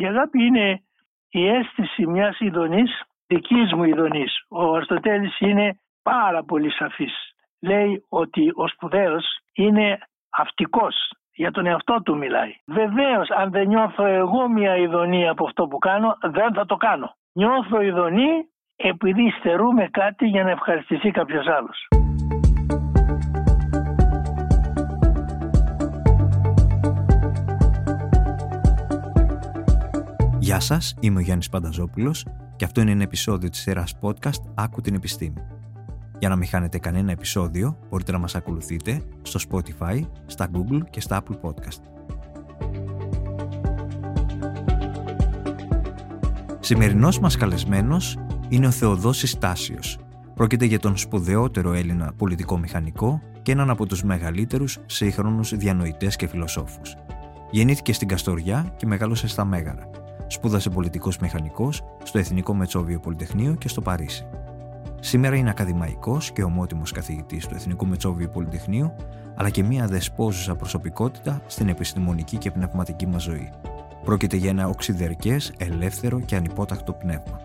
Η αγάπη είναι η αίσθηση μιας ειδονής, δικής μου ειδονής. Ο Αριστοτέλης είναι πάρα πολύ σαφής. Λέει ότι ο σπουδαίος είναι αυτικός. Για τον εαυτό του μιλάει. Βεβαίως αν δεν νιώθω εγώ μια ειδονή από αυτό που κάνω δεν θα το κάνω. Νιώθω ειδονή επειδή στερούμε κάτι για να ευχαριστηθεί κάποιος άλλος. Γεια σας, είμαι ο Γιάννης Πανταζόπουλος και αυτό είναι ένα επεισόδιο της σειράς podcast «Άκου την επιστήμη». Για να μην χάνετε κανένα επεισόδιο, μπορείτε να μας ακολουθείτε στο Spotify, στα Google και στα Apple Podcast. Σημερινός μας καλεσμένος είναι ο Θεοδόσης Τάσιος. Πρόκειται για τον σπουδαιότερο Έλληνα πολιτικό μηχανικό και έναν από τους μεγαλύτερους σύγχρονους διανοητές και φιλοσόφους. Γεννήθηκε στην Καστοριά και μεγάλωσε στα Μέγαρα. Σπούδασε πολιτικός μηχανικός στο Εθνικό Μετσόβιο Πολυτεχνείο και στο Παρίσι. Σήμερα είναι ακαδημαϊκός και ομότιμος καθηγητής του Εθνικού Μετσόβιου Πολυτεχνείου, αλλά και μια δεσπόζουσα προσωπικότητα στην επιστημονική και πνευματική μας ζωή. Πρόκειται για ένα οξυδερκές, ελεύθερο και ανυπότακτο πνεύμα.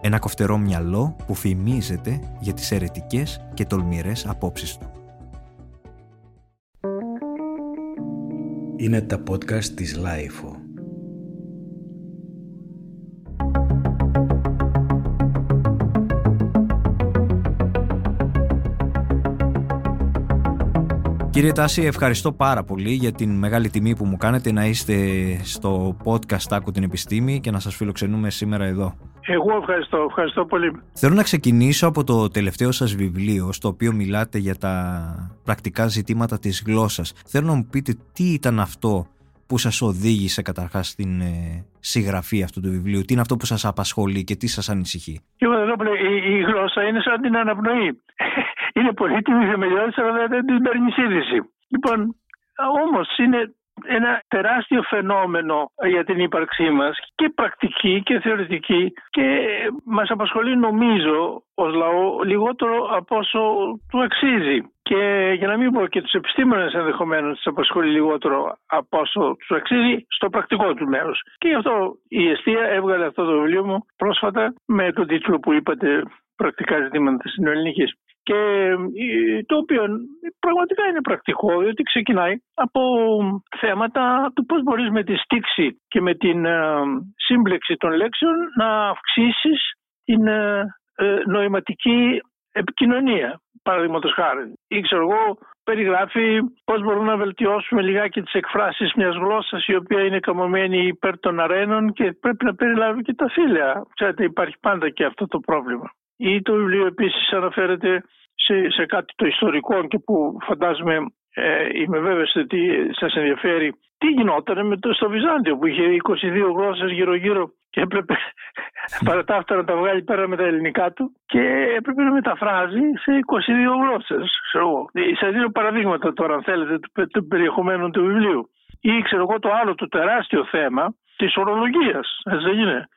Ένα κοφτερό μυαλό που φημίζεται για τις αιρετικές και τολμηρές απόψεις του. Είναι τα podcast της LiFO. Κύριε Τάσιο, ευχαριστώ πάρα πολύ για την μεγάλη τιμή που μου κάνετε να είστε στο podcast «Άκου την επιστήμη» και να σας φιλοξενούμε σήμερα εδώ. Εγώ ευχαριστώ, ευχαριστώ πολύ. Θέλω να ξεκινήσω από το τελευταίο σας βιβλίο, στο οποίο μιλάτε για τα πρακτικά ζητήματα της γλώσσας. Θέλω να μου πείτε τι ήταν αυτό που σας οδήγησε καταρχάς στην ε, συγγραφή αυτού του βιβλίου, τι είναι αυτό που σας απασχολεί και τι σας ανησυχεί; η, η γλώσσα είναι σαν την αναπνοή είναι πολύτιμη θεμελιώδη, αλλά δεν την παίρνεις είδηση. Λοιπόν, όμως είναι ένα τεράστιο φαινόμενο για την ύπαρξή μας και πρακτική και θεωρητική και μας απασχολεί νομίζω ως λαό λιγότερο από όσο του αξίζει και για να μην πω και τους επιστήμονες ενδεχομένως τους απασχολεί λιγότερο από όσο τους αξίζει στο πρακτικό του μέρος και γι' αυτό η Εστία έβγαλε αυτό το βιβλίο μου πρόσφατα με τον τίτλο που είπατε πρακτικά ζητήματα στην ελληνική και ε, το οποίο πραγματικά είναι πρακτικό διότι ξεκινάει από θέματα του πώς μπορείς με τη στήξη και με την ε, σύμπλεξη των λέξεων να αυξήσεις την ε, νοηματική επικοινωνία παραδείγματος χάρη. Ή ξέρω εγώ περιγράφει πώς μπορούμε να βελτιώσουμε λιγάκι τις εκφράσεις μιας γλώσσας η οποία είναι καμωμένη υπέρ των αρένων και πρέπει να περιλάβει και τα φίλια. Ξέρετε υπάρχει πάντα και αυτό το πρόβλημα. Ή το βιβλίο επίσης αναφέρεται σε, σε κάτι το ιστορικό και που φαντάζομαι ε, είμαι βέβαιος ότι σας ενδιαφέρει τι γινόταν με το, στο Βυζάντιο που είχε 22 γλώσσες γύρω γύρω και έπρεπε παρά τα αυτά να τα βγάλει πέρα με τα ελληνικά του και έπρεπε να μεταφράζει σε 22 γλώσσες. Σας δίνω παραδείγματα τώρα αν θέλετε του, του περιεχομένου του βιβλίου. Ή ξέρω εγώ το άλλο το τεράστιο θέμα της ορολογίας. Έτσι δεν είναι;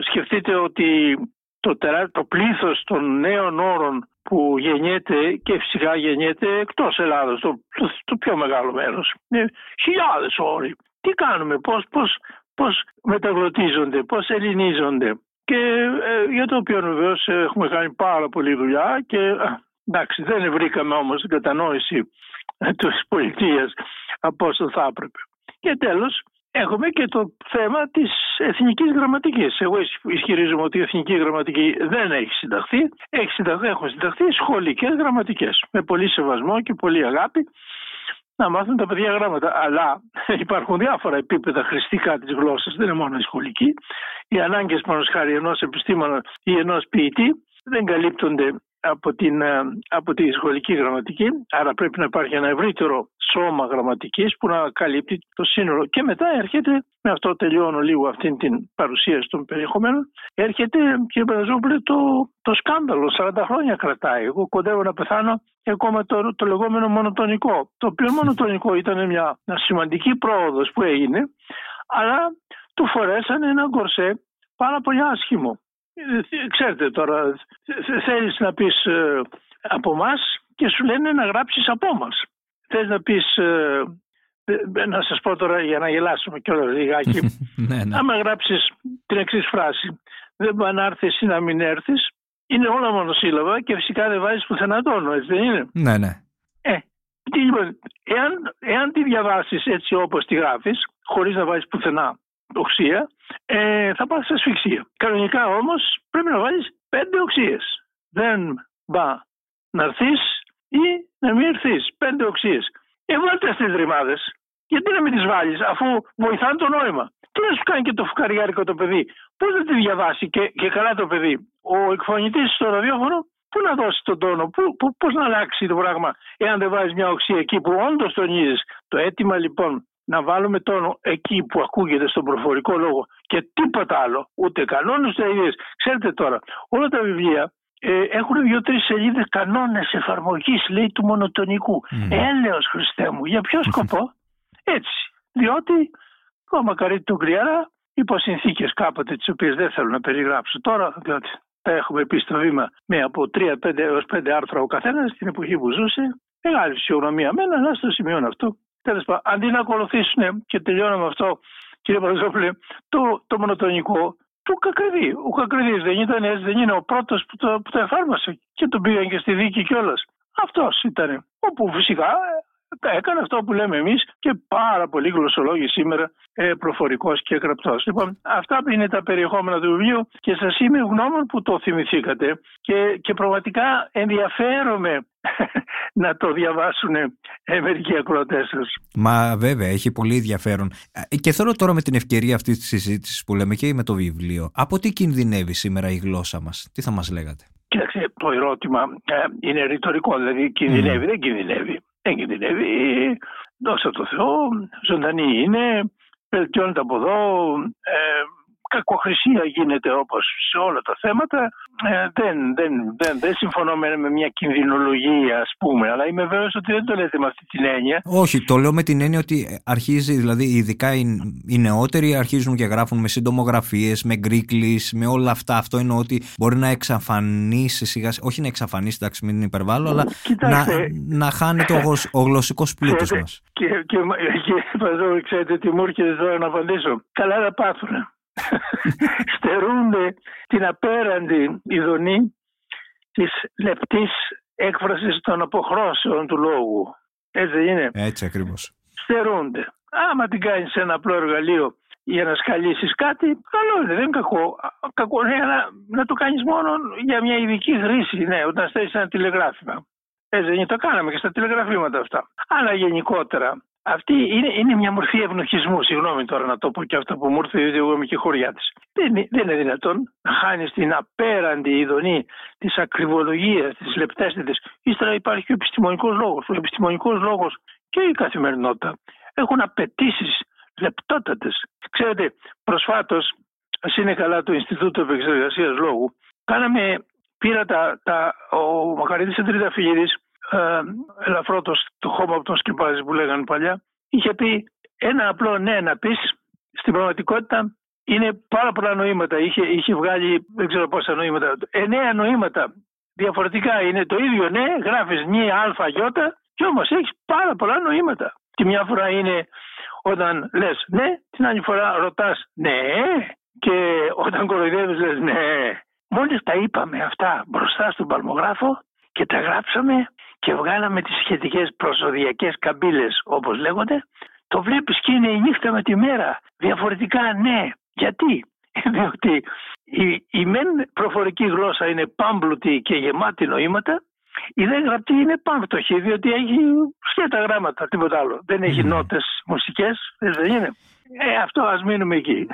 Σκεφτείτε ότι το, τερά, το πλήθος των νέων όρων που γεννιέται και φυσικά γεννιέται εκτός Ελλάδος, το, το, πιο μεγάλο μέρος. Είναι χιλιάδες όροι. Τι κάνουμε, πώς, πώς, πώς μεταγλωτίζονται, πώς ελληνίζονται. Και ε, για το οποίο βεβαίως έχουμε κάνει πάρα πολλή δουλειά και εντάξει δεν βρήκαμε όμως την κατανόηση της πολιτείας από όσο θα έπρεπε. Και τέλος Έχουμε και το θέμα της εθνικής γραμματικής. Εγώ ισχυρίζομαι ότι η εθνική γραμματική δεν έχει συνταχθεί. Έχει συνταχθεί, έχουν συνταχθεί σχολικές γραμματικές. Με πολύ σεβασμό και πολύ αγάπη να μάθουν τα παιδιά γράμματα. Αλλά υπάρχουν διάφορα επίπεδα χρηστικά της γλώσσας. Δεν είναι μόνο η σχολική. Οι ανάγκες πάνω χάρη ενός επιστήμονα ή ενός ποιητή δεν καλύπτονται από, την, ε, από τη σχολική γραμματική, άρα πρέπει να υπάρχει ένα ευρύτερο σώμα γραμματικής που να καλύπτει το σύνολο. Και μετά έρχεται, με αυτό τελειώνω λίγο αυτή την παρουσίαση των περιεχομένων, έρχεται κύριε Πανταζόπουλε το, το σκάνδαλο, 40 χρόνια κρατάει. Εγώ κοντεύω να πεθάνω και ακόμα το, το λεγόμενο μονοτονικό, το οποίο μονοτονικό ήταν μια, μια σημαντική πρόοδος που έγινε, αλλά του φορέσανε ένα κορσέ πάρα πολύ άσχημο. Ε, ξέρετε τώρα, θέλεις να πεις ε, από μας και σου λένε να γράψεις από μας. Θες να πεις ε, να σας πω τώρα για να γελάσουμε κιόλας λιγάκι. ναι, ναι. Άμα γράψεις την εξής φράση, δεν μπορεί να έρθεις ή να μην έρθεις, είναι όλα μονοσύλλαβα και φυσικά δεν βάζεις πουθενά τόνο, έτσι δεν είναι; Ναι, ναι. Ε, τι, λοιπόν, εάν, εάν τη διαβάσεις έτσι όπως τη γράφεις, χωρίς να βάζεις πουθενά οξία, ε, θα πας σε ασφυξία. Κανονικά όμως πρέπει να βάλεις πέντε οξίες. Δεν μπα να έρθεις ή να μην έρθεις. Πέντε οξίες. Ε, βάλτε στις ρημάδες. Γιατί να μην τις βάλεις αφού βοηθάνε το νόημα. Τι να σου κάνει και το φουκαριάρικο το παιδί. Πώς θα τη διαβάσει και, και καλά το παιδί. Ο εκφωνητής στο ραδιόφωνο πού να δώσει τον τόνο, πού, πού, πώς να αλλάξει το πράγμα εάν δεν βάζεις μια οξία εκεί που όντως τονίζεις. Το αίτημα λοιπόν να βάλουμε τόνο εκεί που ακούγεται στον προφορικό λόγο και τίποτα άλλο, ούτε κανόνες ούτε ιδέες. Ξέρετε τώρα, όλα τα βιβλία ε, έχουν δύο-τρεις σελίδες κανόνες εφαρμογής, λέει, του μονοτονικού. Mm. Έλεος Χριστέ μου, για ποιο σκοπό, έτσι. Διότι ο Μακαρίτη του Γκριάρα, υπό συνθήκε κάποτε τις οποίες δεν θέλω να περιγράψω τώρα, διότι τα έχουμε πει στο βήμα με από 3 έως 5 άρθρα ο καθένας στην εποχή που ζούσε. Μεγάλη φυσιογνωμία μένα, αλλά στο σημείο αυτό. Τέλος πάντων, αντί να ακολουθήσουν και τελειώνω με αυτό, κύριε Παζόπουλε, το, το μονοτονικό του Κακριδί. Ο Κακριδί δεν ήταν έτσι, δεν είναι ο πρώτος που, το, που το εφάρμοσε και τον πήγαν και στη δίκη κιόλας. Αυτός ήταν. Όπου φυσικά έκανε αυτό που λέμε εμείς και πάρα πολλοί γλωσσολόγοι σήμερα ε, προφορικός και γραπτός. Λοιπόν, αυτά είναι τα περιεχόμενα του βιβλίου και σας είμαι ευγνώμων που το θυμηθήκατε και, και πραγματικά ενδιαφέρομαι να το διαβάσουν ε, μερικοί ακροατές σας. Μα βέβαια, έχει πολύ ενδιαφέρον. Ε, και θέλω τώρα με την ευκαιρία αυτής της συζήτησης που λέμε και με το βιβλίο, από τι κινδυνεύει σήμερα η γλώσσα μας, τι θα μας λέγατε; Κοίταξε, το ερώτημα ε, είναι ρητορικό, δηλαδή κινδυνεύει, δεν κινδυνεύει δεν κινδυνεύει. Δόξα τω Θεώ, ζωντανή είναι, βελτιώνεται από εδώ, ε, κακοχρησία γίνεται όπως σε όλα τα θέματα. Ε, δεν, δεν, δεν, δεν συμφωνώ με, μια κινδυνολογία ας πούμε, αλλά είμαι βέβαιος ότι δεν το λέτε με αυτή την έννοια. Όχι, το λέω με την έννοια ότι αρχίζει, δηλαδή ειδικά οι, οι νεότεροι αρχίζουν και γράφουν με συντομογραφίες, με γκρίκλεις, με όλα αυτά. Αυτό εννοώ ότι μπορεί να εξαφανίσει σιγά, όχι να εξαφανίσει, εντάξει μην υπερβάλλω, αλλά να, να χάνεται ο, ο γλωσσικός πλούτος μας. Και, και, και, και ξέρετε τι μου έρχεται τώρα να απαντήσω. Καλά να πάθουν στερούνται την απέραντη ειδονή της λεπτής έκφρασης των αποχρώσεων του λόγου. Έτσι δεν είναι; Έτσι ακριβώς. Στερούνται. Άμα την κάνεις σε ένα απλό εργαλείο για να σκαλίσεις κάτι, καλό είναι, δεν είναι κακό. κακό ναι, αλλά να το κάνεις μόνο για μια ειδική χρήση, ναι, όταν στέλνεις ένα τηλεγράφημα. Έτσι δεν είναι, το κάναμε και στα τηλεγραφήματα αυτά. Αλλά γενικότερα αυτή είναι, είναι μια μορφή ευνοχισμού. Συγγνώμη τώρα να το πω και αυτό που μου ήρθε, διότι εγώ είμαι και χωριά της. Δεν, δεν είναι δυνατόν να χάνεις την απέραντη ειδονή της ακριβολογίας, της λεπτέστητης. Ύστερα υπάρχει και ο επιστημονικός λόγος. Ο επιστημονικός λόγος και η καθημερινότητα έχουν απαιτήσεις λεπτότατες. Ξέρετε, προσφάτως, ας είναι καλά το Ινστιτούτο Επεξεργασίας Λόγου, κάναμε, πήρα τα, τα ο Μακαρίτη Εντρίδα ε, ελαφρό το, το χώμα που τον σκεπάζεις που λέγανε παλιά, είχε πει ένα απλό ναι να πεις στην πραγματικότητα είναι πάρα πολλά νοήματα. Είχε, είχε βγάλει δεν ξέρω πόσα νοήματα. Εννέα νοήματα διαφορετικά είναι το ίδιο ναι, γράφεις μία αλφα γιώτα και όμως έχεις πάρα πολλά νοήματα. Τη μια φορά είναι όταν λες ναι, την άλλη φορά ρωτάς ναι και όταν κοροϊδεύεις λες ναι. Μόλις τα είπαμε αυτά μπροστά στον παλμογράφο και τα γράψαμε και βγάλαμε τις σχετικές προσωδιακές καμπύλες όπως λέγονται, το βλέπεις και είναι η νύχτα με τη μέρα. Διαφορετικά ναι. Γιατί; Διότι η, η μεν προφορική γλώσσα είναι πάμπλουτη και γεμάτη νοήματα, η δε γραπτή είναι πάμπτωχη, διότι έχει σχέτα γράμματα, τίποτα άλλο. Δεν έχει mm. νότες μουσικές, δεν είναι. Ε, αυτό ας μείνουμε εκεί.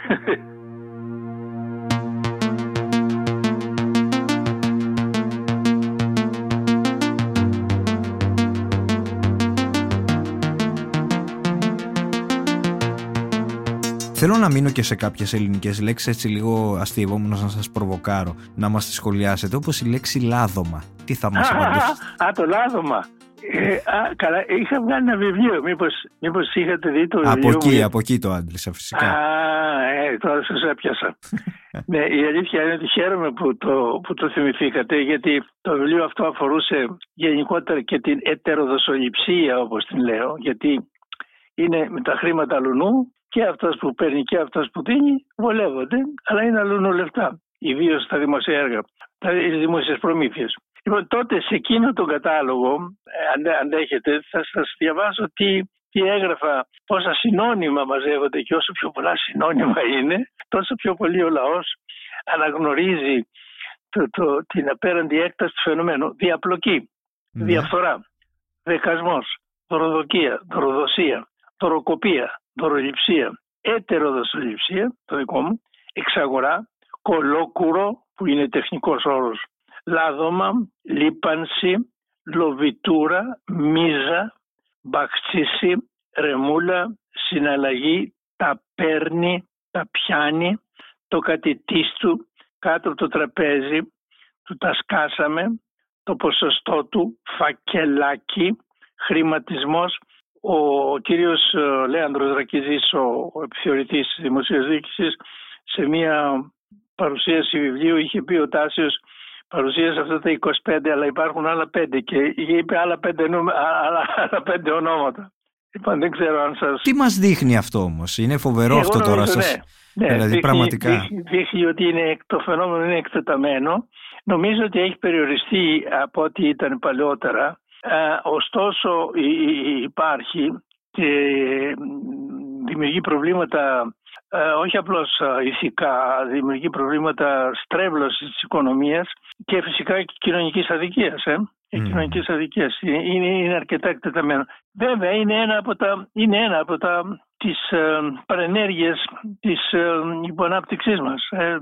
Θέλω να μείνω και σε κάποιες ελληνικές λέξεις, έτσι λίγο αστείευόμενος να σας προβοκάρω, να μας τις σχολιάσετε, όπως η λέξη λάδωμα. Τι θα μας απαντήσετε. Α, το λάδωμα. Ε, α, καλά, είχα βγάλει ένα βιβλίο. Μήπως, μήπως είχατε δει το από βιβλίο εκεί, από εκεί το άντλησα φυσικά. Α, ε, τώρα σας έπιασα. ναι, η αλήθεια είναι ότι χαίρομαι που το, που το θυμηθήκατε γιατί το βιβλίο αυτό αφορούσε γενικότερα και την ετεροδοσοληψία όπως την λέω γιατί είναι με τα χρήματα αλουνού και αυτός που παίρνει και αυτός που δίνει βολεύονται, αλλά είναι αλουνού λεφτά, ιδίω στα δημοσία έργα, τα δημόσιες προμήθειες. Λοιπόν, τότε σε εκείνο τον κατάλογο, ε, αν αντέχετε, θα σας διαβάσω τι, τι έγραφα, πόσα συνώνυμα μαζεύονται και όσο πιο πολλά συνώνυμα είναι, τόσο πιο πολύ ο λαός αναγνωρίζει το, το, την απέραντη έκταση του φαινομένου. Διαπλοκή, ναι. διαφθορά, δεκασμός, δωροδοκία, δωροδοσία, δωροκοπία, δωροληψία, έτεροδοσοληψία, το δικό μου, εξαγορά, κολόκουρο, που είναι τεχνικός όρος, λάδωμα, λίπανση, λοβιτούρα, μίζα, μπαξίση, ρεμούλα, συναλλαγή, τα παίρνει, τα πιάνει, το κατητής του κάτω από το τραπέζι, του τα σκάσαμε, το ποσοστό του, φακελάκι, χρηματισμός. Ο κύριος ε, Λέανδρος Ρακίζης, ο επιθεωρητής της Δημοσίας Διοίκησης, σε μια παρουσίαση βιβλίου είχε πει ο Τάσιος παρουσίασε αυτά τα 25 αλλά υπάρχουν άλλα 5 και είπε άλλα 5, άλλα, άλλα 5 ονόματα. Λοιπόν, δεν ξέρω αν σας... Τι μας δείχνει αυτό όμως, είναι φοβερό αυτό τώρα σας. Ναι. Ναι, δηλαδή δείχνει, πραγματικά. Δείχνει, δείχνει ότι είναι, το φαινόμενο είναι εκτεταμένο. Νομίζω ότι έχει περιοριστεί από ό,τι ήταν παλαιότερα. Ε, ωστόσο υπάρχει και δημιουργεί προβλήματα ε, όχι απλώς ε, ηθικά, δημιουργεί προβλήματα στρέβλωσης της οικονομίας και φυσικά και κοινωνικής αδικίας. Ε και κοινωνικής αδικίας. Είναι, είναι αρκετά εκτεταμένο. Βέβαια είναι ένα από τα, είναι ένα από τα τις ε, παρενέργειες της ε, υποανάπτυξής μας. Ε,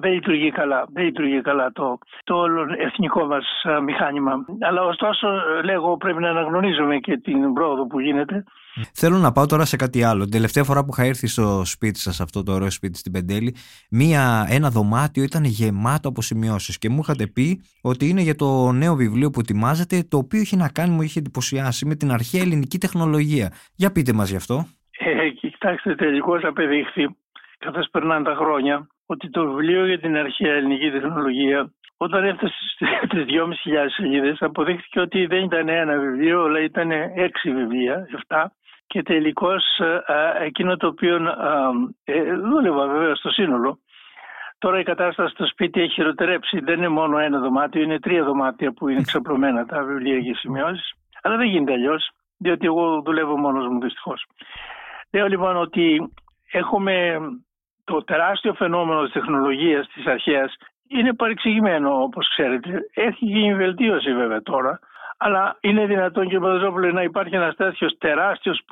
δεν λειτουργεί καλά, δεν λειτουργεί καλά το, το όλο εθνικό μας ε, μηχάνημα. Αλλά ωστόσο λέγω πρέπει να αναγνωρίζουμε και την πρόοδο που γίνεται. Θέλω να πάω τώρα σε κάτι άλλο. Την τελευταία φορά που είχα έρθει στο σπίτι σας, αυτό το ωραίο σπίτι στην Πεντέλη, μία, ένα δωμάτιο ήταν γεμάτο από σημειώσεις και μου είχατε πει ότι είναι για το νέο βιβλίο που ετοιμάζετε, το οποίο έχει να κάνει, μου είχε εντυπωσιάσει, με την αρχαία ελληνική τεχνολογία. Για πείτε μας γι' αυτό. Ε, κοιτάξτε, τελικώς απεδείχθη, καθώς περνάνε τα χρόνια, ότι το βιβλίο για την αρχαία ελληνική τεχνολογία όταν έφτασε στις 2.500 σελίδες αποδείχθηκε ότι δεν ήταν ένα βιβλίο αλλά ήταν έξι βιβλία, 7 και τελικώς εκείνο το οποίο ε, δούλευα βέβαια στο σύνολο Τώρα η κατάσταση στο σπίτι έχει χειροτερέψει. Δεν είναι μόνο ένα δωμάτιο, είναι τρία δωμάτια που είναι ξαπλωμένα τα βιβλία και σημειώσεις. Αλλά δεν γίνεται αλλιώς, διότι εγώ δουλεύω μόνος μου δυστυχώς. Λέω λοιπόν ότι έχουμε το τεράστιο φαινόμενο της τεχνολογίας της αρχαίας είναι παρεξηγημένο όπως ξέρετε. Έχει γίνει βελτίωση βέβαια τώρα. Αλλά είναι δυνατόν και Παδοζόπουλο να υπάρχει ένας τέτοιος τεράστιος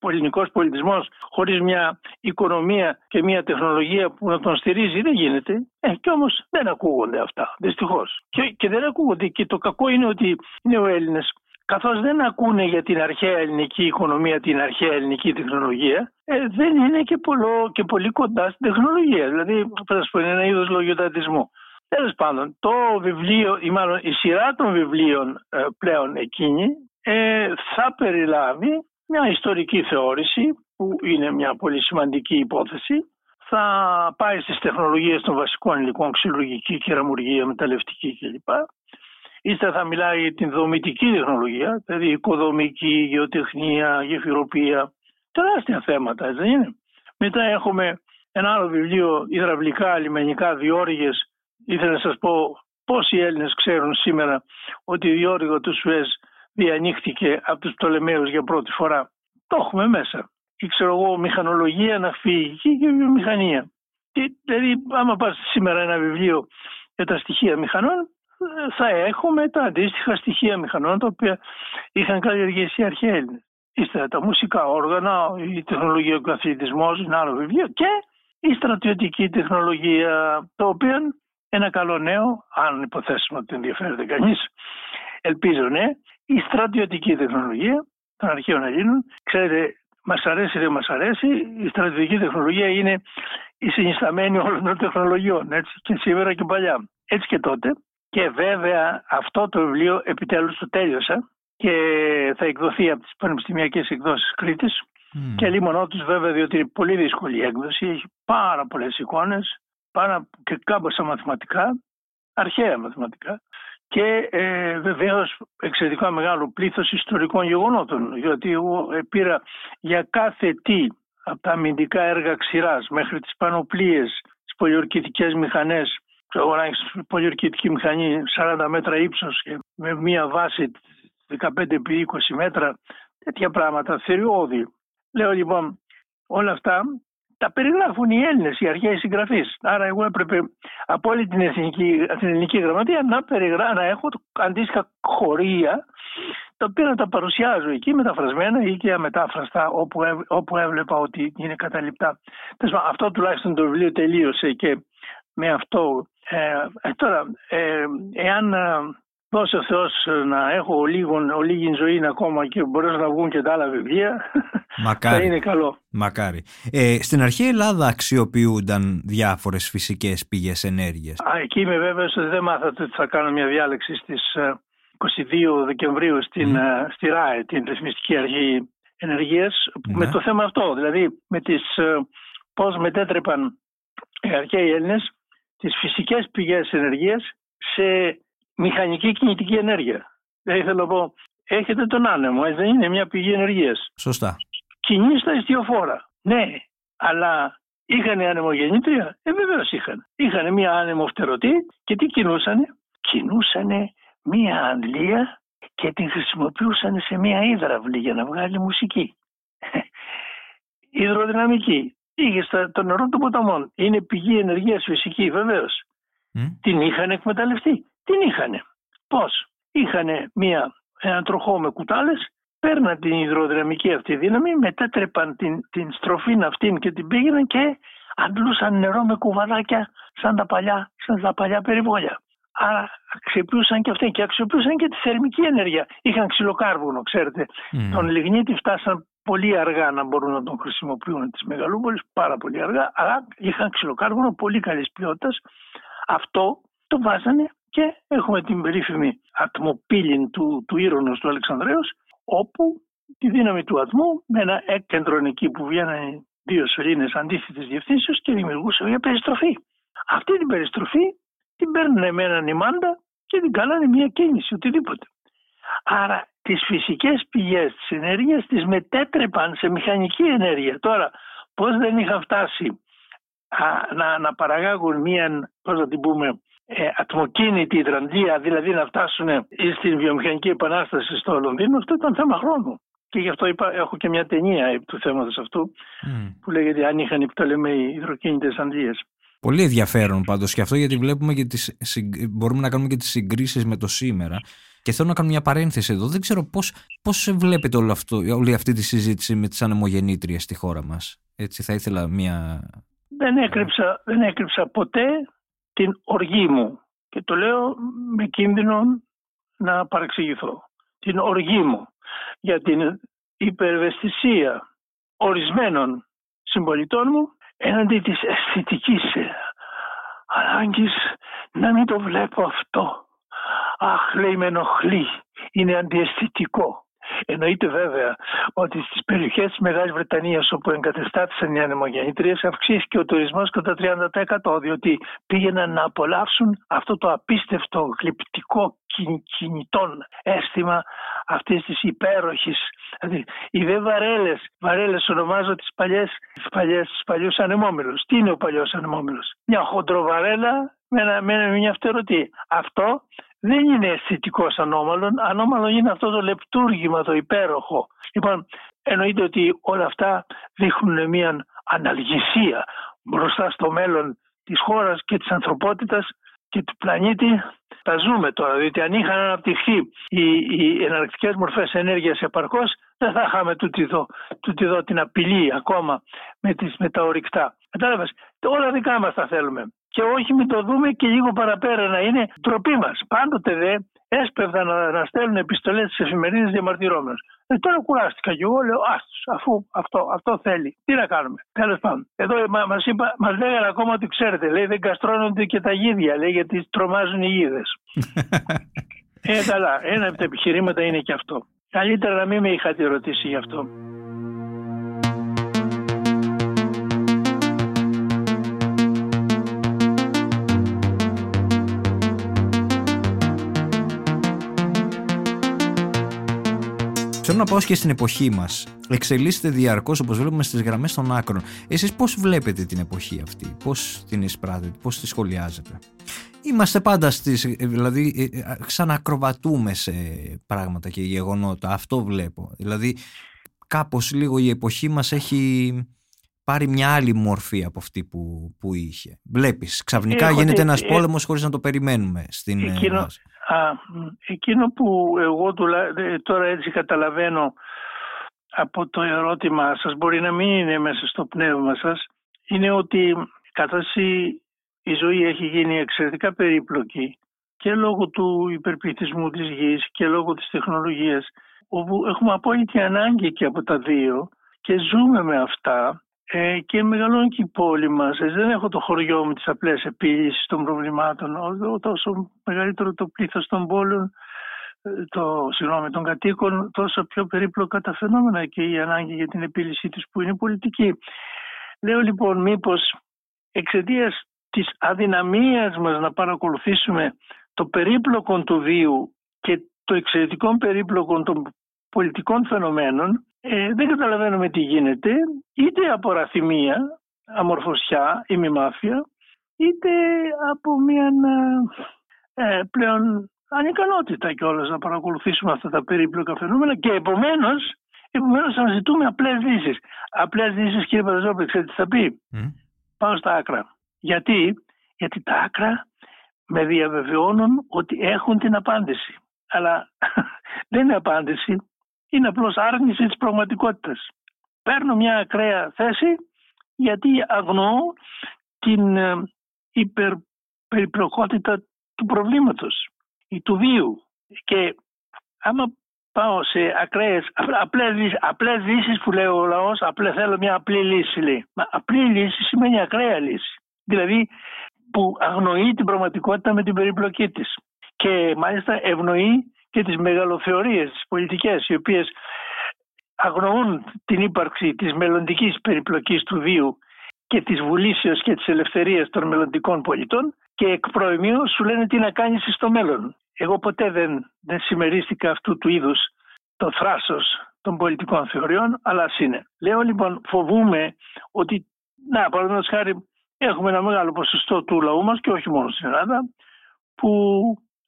ελληνικός πολιτισμός χωρίς μια οικονομία και μια τεχνολογία που να τον στηρίζει. Δεν γίνεται. Ε, και όμως δεν ακούγονται αυτά, δυστυχώς. Και, και δεν ακούγονται. Και το κακό είναι ότι είναι ο Έλληνες καθώς δεν ακούνε για την αρχαία ελληνική οικονομία, την αρχαία ελληνική τεχνολογία, ε, δεν είναι και, πολλο, και πολύ κοντά στην τεχνολογία. Δηλαδή, θα σας πω, είναι ένα είδος λογιοτατισμού. Τέλος πάντων, το βιβλίο, ή μάλλον η σειρά των βιβλίων ε, πλέον εκείνη, ε, θα περιλάβει μια ιστορική θεώρηση, που είναι μια πολύ σημαντική υπόθεση, θα πάει στις τεχνολογίες των βασικών υλικών, ξυλουργική, κεραμουργία, μεταλλευτική κλπ. Ύστερα θα μιλάει για την δομητική τεχνολογία, δηλαδή οικοδομική, γεωτεχνία, γεφυροπία, τεράστια θέματα, δεν είναι. Μετά έχουμε ένα άλλο βιβλίο, υδραυλικά, λιμενικά, διόρυγες. Ήθελα να σας πω πόσοι Έλληνες ξέρουν σήμερα ότι η διόρυγο του Σουέζ διανοίχθηκε από τους Πτολεμαίους για πρώτη φορά. Το έχουμε μέσα. Και ξέρω εγώ μηχανολογία, ναυπηγική και βιομηχανία. Και, δηλαδή άμα πας σήμερα ένα βιβλίο για τα στοιχεία μηχανών θα έχουμε τα αντίστοιχα στοιχεία μηχανών τα οποία είχαν καλλιεργήσει οι αρχαίοι Έλληνες. Ύστερα τα μουσικά όργανα, η τεχνολογία του αθλητισμού, ένα άλλο βιβλίο και η στρατιωτική τεχνολογία, το οποίο ένα καλό νέο, αν υποθέσουμε ότι ενδιαφέρεται κανείς, ελπίζω ναι, η στρατιωτική τεχνολογία των αρχαίων Ελλήνων. Ξέρετε, μας αρέσει δεν μας αρέσει, η στρατιωτική τεχνολογία είναι η συνισταμένη όλων των τεχνολογιών, έτσι, και σήμερα και παλιά. Έτσι και τότε, και βέβαια αυτό το βιβλίο επιτέλους το τέλειωσα και θα εκδοθεί από τις πανεπιστημιακές εκδόσεις Κρήτης mm. και λίμωνό τους βέβαια διότι είναι πολύ δύσκολη η έκδοση, έχει πάρα πολλές εικόνες, πάρα και κάμποσα μαθηματικά, αρχαία μαθηματικά και ε, βεβαίως εξαιρετικά μεγάλο πλήθος ιστορικών γεγονότων γιατί εγώ πήρα για κάθε τι από τα αμυντικά έργα ξηράς μέχρι τις πανοπλίες, τις πολιορκητικές μηχανές εγώ να έχεις πολιορκητική μηχανή 40 μέτρα ύψος και με μία βάση 15 επί 20 μέτρα τέτοια πράγματα, θηριώδη. Λέω λοιπόν όλα αυτά τα περιγράφουν οι Έλληνες, οι αρχαίοι συγγραφείς. Άρα εγώ έπρεπε από όλη την, εθνική, την ελληνική γραμματεία να, περιγρά, να έχω αντίστοιχα χωρία τα οποία να τα παρουσιάζω εκεί μεταφρασμένα ή και αμετάφραστα όπου, όπου έβλεπα ότι είναι καταληπτά. Αυτό τουλάχιστον το βιβλίο τελείωσε και με αυτό. Ε, ε τώρα, ε, εάν δώσει ο Θεός να έχω λίγο, λίγη ζωή ακόμα και μπορέσω να βγουν και τα άλλα βιβλία, Μακάρι. θα είναι καλό. Μακάρι. Ε, στην αρχή Ελλάδα αξιοποιούνταν διάφορες φυσικές πηγές ενέργειας. Α, εκεί είμαι βέβαιος ότι δεν μάθατε ότι θα κάνω μια διάλεξη στις 22 Δεκεμβρίου στην, mm. στη ΡΑΕ, την Ρυθμιστική Αρχή Ενεργείας, ναι. με το θέμα αυτό, δηλαδή με τις, ε, πώς μετέτρεπαν οι αρχαίοι Έλληνες τις φυσικές πηγές ενεργείας σε μηχανική κινητική ενέργεια. Δηλαδή θέλω να πω, έχετε τον άνεμο, δεν είναι μια πηγή ενεργείας. Σωστά. Κινεί στα ιστιοφόρα. Ναι, αλλά είχαν ανεμογεννήτρια; Ε, βεβαίως είχαν. Είχαν μια άνεμο φτερωτή και τι κινούσανε; Κινούσανε μια αντλία και την χρησιμοποιούσαν σε μια υδραυλή για να βγάλει μουσική. Υδροδυναμική. Είχε το νερό των ποταμών. Είναι πηγή ενεργείας φυσική, βεβαίως. Την είχαν εκμεταλλευτεί. Την είχαν. Πώς; Είχαν μια, ένα τροχό με κουτάλες, παίρναν την υδροδυναμική αυτή δύναμη, μετέτρεπαν την, την στροφή αυτήν και την πήγαιναν και αντλούσαν νερό με κουβαδάκια σαν τα παλιά, σαν τα παλιά περιβόλια. Άρα αξιοποιούσαν και αυτοί και αξιοποιούσαν και τη θερμική ενέργεια. Είχαν ξυλοκάρβουνο, ξέρετε. Mm. Τον λιγνίτη φτάσαν πολύ αργά να μπορούν να τον χρησιμοποιούν τις μεγαλούπολες, πάρα πολύ αργά, αλλά είχαν ξυλοκάρβουνο πολύ καλής ποιότητας. Αυτό το βάζανε και έχουμε την περίφημη ατμοπύλην του, του Ήρωνος του Αλεξανδρέως, όπου τη δύναμη του ατμού με ένα έκεντρο εκεί που βγαίνανε δύο σωλήνες αντίθετης διευθύνσεως και δημιουργούσε μια περιστροφή. Αυτή την περιστροφή την παίρνουν με έναν ημάντα και την κάνανε μια κίνηση, οτιδήποτε. Άρα τις φυσικές πηγές της ενέργειας τις μετέτρεπαν σε μηχανική ενέργεια. Τώρα πώς δεν είχαν φτάσει να, να παραγάγουν μια, πώς να την πούμε, ε, ατμοκίνητη υδραντία, δηλαδή να φτάσουν στην βιομηχανική επανάσταση στο Λονδίνο, αυτό ήταν θέμα χρόνου. Και γι' αυτό είπα, έχω και μια ταινία του θέματος αυτού που λέγεται «Αν είχαν οι Πτολεμαίοι υδροκίνητες αντλίες». Πολύ ενδιαφέρον πάντως και αυτό γιατί βλέπουμε και τις, μπορούμε να κάνουμε και τις συγκρίσεις με το σήμερα. Και θέλω να κάνω μια παρένθεση εδώ. Δεν ξέρω πώς, πώς βλέπετε όλο αυτό, όλη αυτή τη συζήτηση με τις ανεμογεννήτριες στη χώρα μας. Έτσι θα ήθελα μια... Δεν έκρυψα, δεν έκρυψα ποτέ την οργή μου. Και το λέω με κίνδυνο να παρεξηγηθώ. Την οργή μου για την υπερευαισθησία ορισμένων συμπολιτών μου έναντι της αισθητικής ανάγκης να μην το βλέπω αυτό. Αχ, λέει με ενοχλεί, είναι αντιαισθητικό. Εννοείται βέβαια ότι στις περιοχές της Μεγάλης Βρετανίας όπου εγκατεστάθησαν οι ανεμογεννήτριες αυξήθηκε ο τουρισμός κατά 30% διότι πήγαιναν να απολαύσουν αυτό το απίστευτο γλυπτικό κινητών αίσθημα αυτής της υπέροχης. Δηλαδή, οι δε βαρέλες, βαρέλες ονομάζω τις παλιές, τους παλιούς ανεμόμυλους. Τι είναι ο παλιός ανεμόμυλος, Μια χοντροβαρέλα με, με μια φτερωτή. Αυτό δεν είναι αισθητικός ανώμαλο. Ανώμαλο είναι αυτό το λεπτούργημα, το υπέροχο. Λοιπόν, εννοείται ότι όλα αυτά δείχνουν μια αναλγησία μπροστά στο μέλλον της χώρας και της ανθρωπότητας και του πλανήτη. Τα ζούμε τώρα, διότι αν είχαν αναπτυχθεί οι, οι εναλλακτικές μορφές ενέργειας επαρκώς, δεν θα είχαμε τούτη εδώ, τούτη εδώ την απειλή ακόμα με, τις, με τα ορυκτά. Κατάλαβες, όλα δικά μας τα θέλουμε και όχι μην το δούμε και λίγο παραπέρα να είναι τροπή μας. Πάντοτε δε έσπευδαν να, να στέλνουν επιστολές στις εφημερίδες διαμαρτυρόμενος. Ε, τώρα κουράστηκα και εγώ λέω αφού αυτό, αυτό θέλει. Τι να κάνουμε. Τέλος πάντων. Εδώ μα, μας, είπα, μας λέγανε ακόμα ότι ξέρετε λέει δεν καστρώνονται και τα γίδια λέει γιατί τρομάζουν οι γίδες. ε καλά. Ένα από τα επιχειρήματα είναι και αυτό. Καλύτερα να μην με είχατε ρωτήσει γι' αυτό. Θέλω να πάω και στην εποχή μας. Εξελίσσεται διαρκώς όπως βλέπουμε στις γραμμές των άκρων. Εσείς πώς βλέπετε την εποχή αυτή, πώς την εισπράτετε, πώς τη σχολιάζετε; Είμαστε πάντα στις, δηλαδή ε, ε, ξανακροβατούμε σε πράγματα και γεγονότα, αυτό βλέπω. Δηλαδή κάπως λίγο η εποχή μας έχει πάρει μια άλλη μορφή από αυτή που, που είχε. Βλέπεις, ξαφνικά Έχω, γίνεται ένας ε, πόλεμος χωρίς να το περιμένουμε στην εκείνο, α, εκείνο που εγώ τώρα έτσι καταλαβαίνω από το ερώτημά σας, μπορεί να μην είναι μέσα στο πνεύμα σας, είναι ότι καθώς η ζωή έχει γίνει εξαιρετικά περίπλοκη και λόγω του υπερπληθυσμού της γης και λόγω της τεχνολογίας όπου έχουμε απόλυτη ανάγκη και από τα δύο και ζούμε με αυτά ε, και μεγαλώνει και η πόλη μας. Ε, δεν έχω το χωριό μου τις απλές επίλυσης των προβλημάτων. Τόσο μεγαλύτερο το πλήθος των πόλεων, ε, το, συγγνώμη, των κατοίκων, τόσο πιο περίπλοκα τα φαινόμενα και η ανάγκη για την επίλυσή τους που είναι πολιτική. Λέω λοιπόν μήπως εξαιτίας της αδυναμίας μας να παρακολουθήσουμε το περίπλοκο του βίου και το εξαιρετικό περίπλοκο των πολιτικών φαινομένων ε, δεν καταλαβαίνουμε τι γίνεται είτε από ραθυμία, αμορφωσιά ή μη μάφια είτε από μια ε, πλέον ανικανότητα κιόλας να παρακολουθήσουμε αυτά τα περίπλοκα φαινόμενα και επομένως, επομένως να ζητούμε απλές λύσεις. Απλές λύσεις κύριε Παδαζόπη, ξέρετε τι θα πει; Mm. Πάω στα άκρα. Γιατί, γιατί τα άκρα με διαβεβαιώνουν ότι έχουν την απάντηση. Αλλά δεν είναι απάντηση, είναι απλώς άρνηση της πραγματικότητας. Παίρνω μια ακραία θέση γιατί αγνοώ την ε, υπερπεριπλοκότητα του προβλήματος ή του βίου. Και άμα πάω σε ακραίες, απλές, απλές λύσεις που λέει ο λαός, απλέ, θέλω μια απλή λύση λέει. Μα απλή λύση σημαίνει ακραία λύση δηλαδή που αγνοεί την πραγματικότητα με την περιπλοκή της και μάλιστα ευνοεί και τις μεγαλοθεωρίες, τις πολιτικές οι οποίες αγνοούν την ύπαρξη της μελλοντικής περιπλοκής του βίου και της βουλήσεως και της ελευθερίας των μελλοντικών πολιτών και εκ προημίου σου λένε τι να κάνεις στο μέλλον. Εγώ ποτέ δεν, δεν συμμερίστηκα αυτού του είδους το θράσος των πολιτικών θεωριών, αλλά είναι. Λέω λοιπόν φοβούμε ότι, να παραδείγματος χάρη έχουμε ένα μεγάλο ποσοστό του λαού μας και όχι μόνο στην Ελλάδα που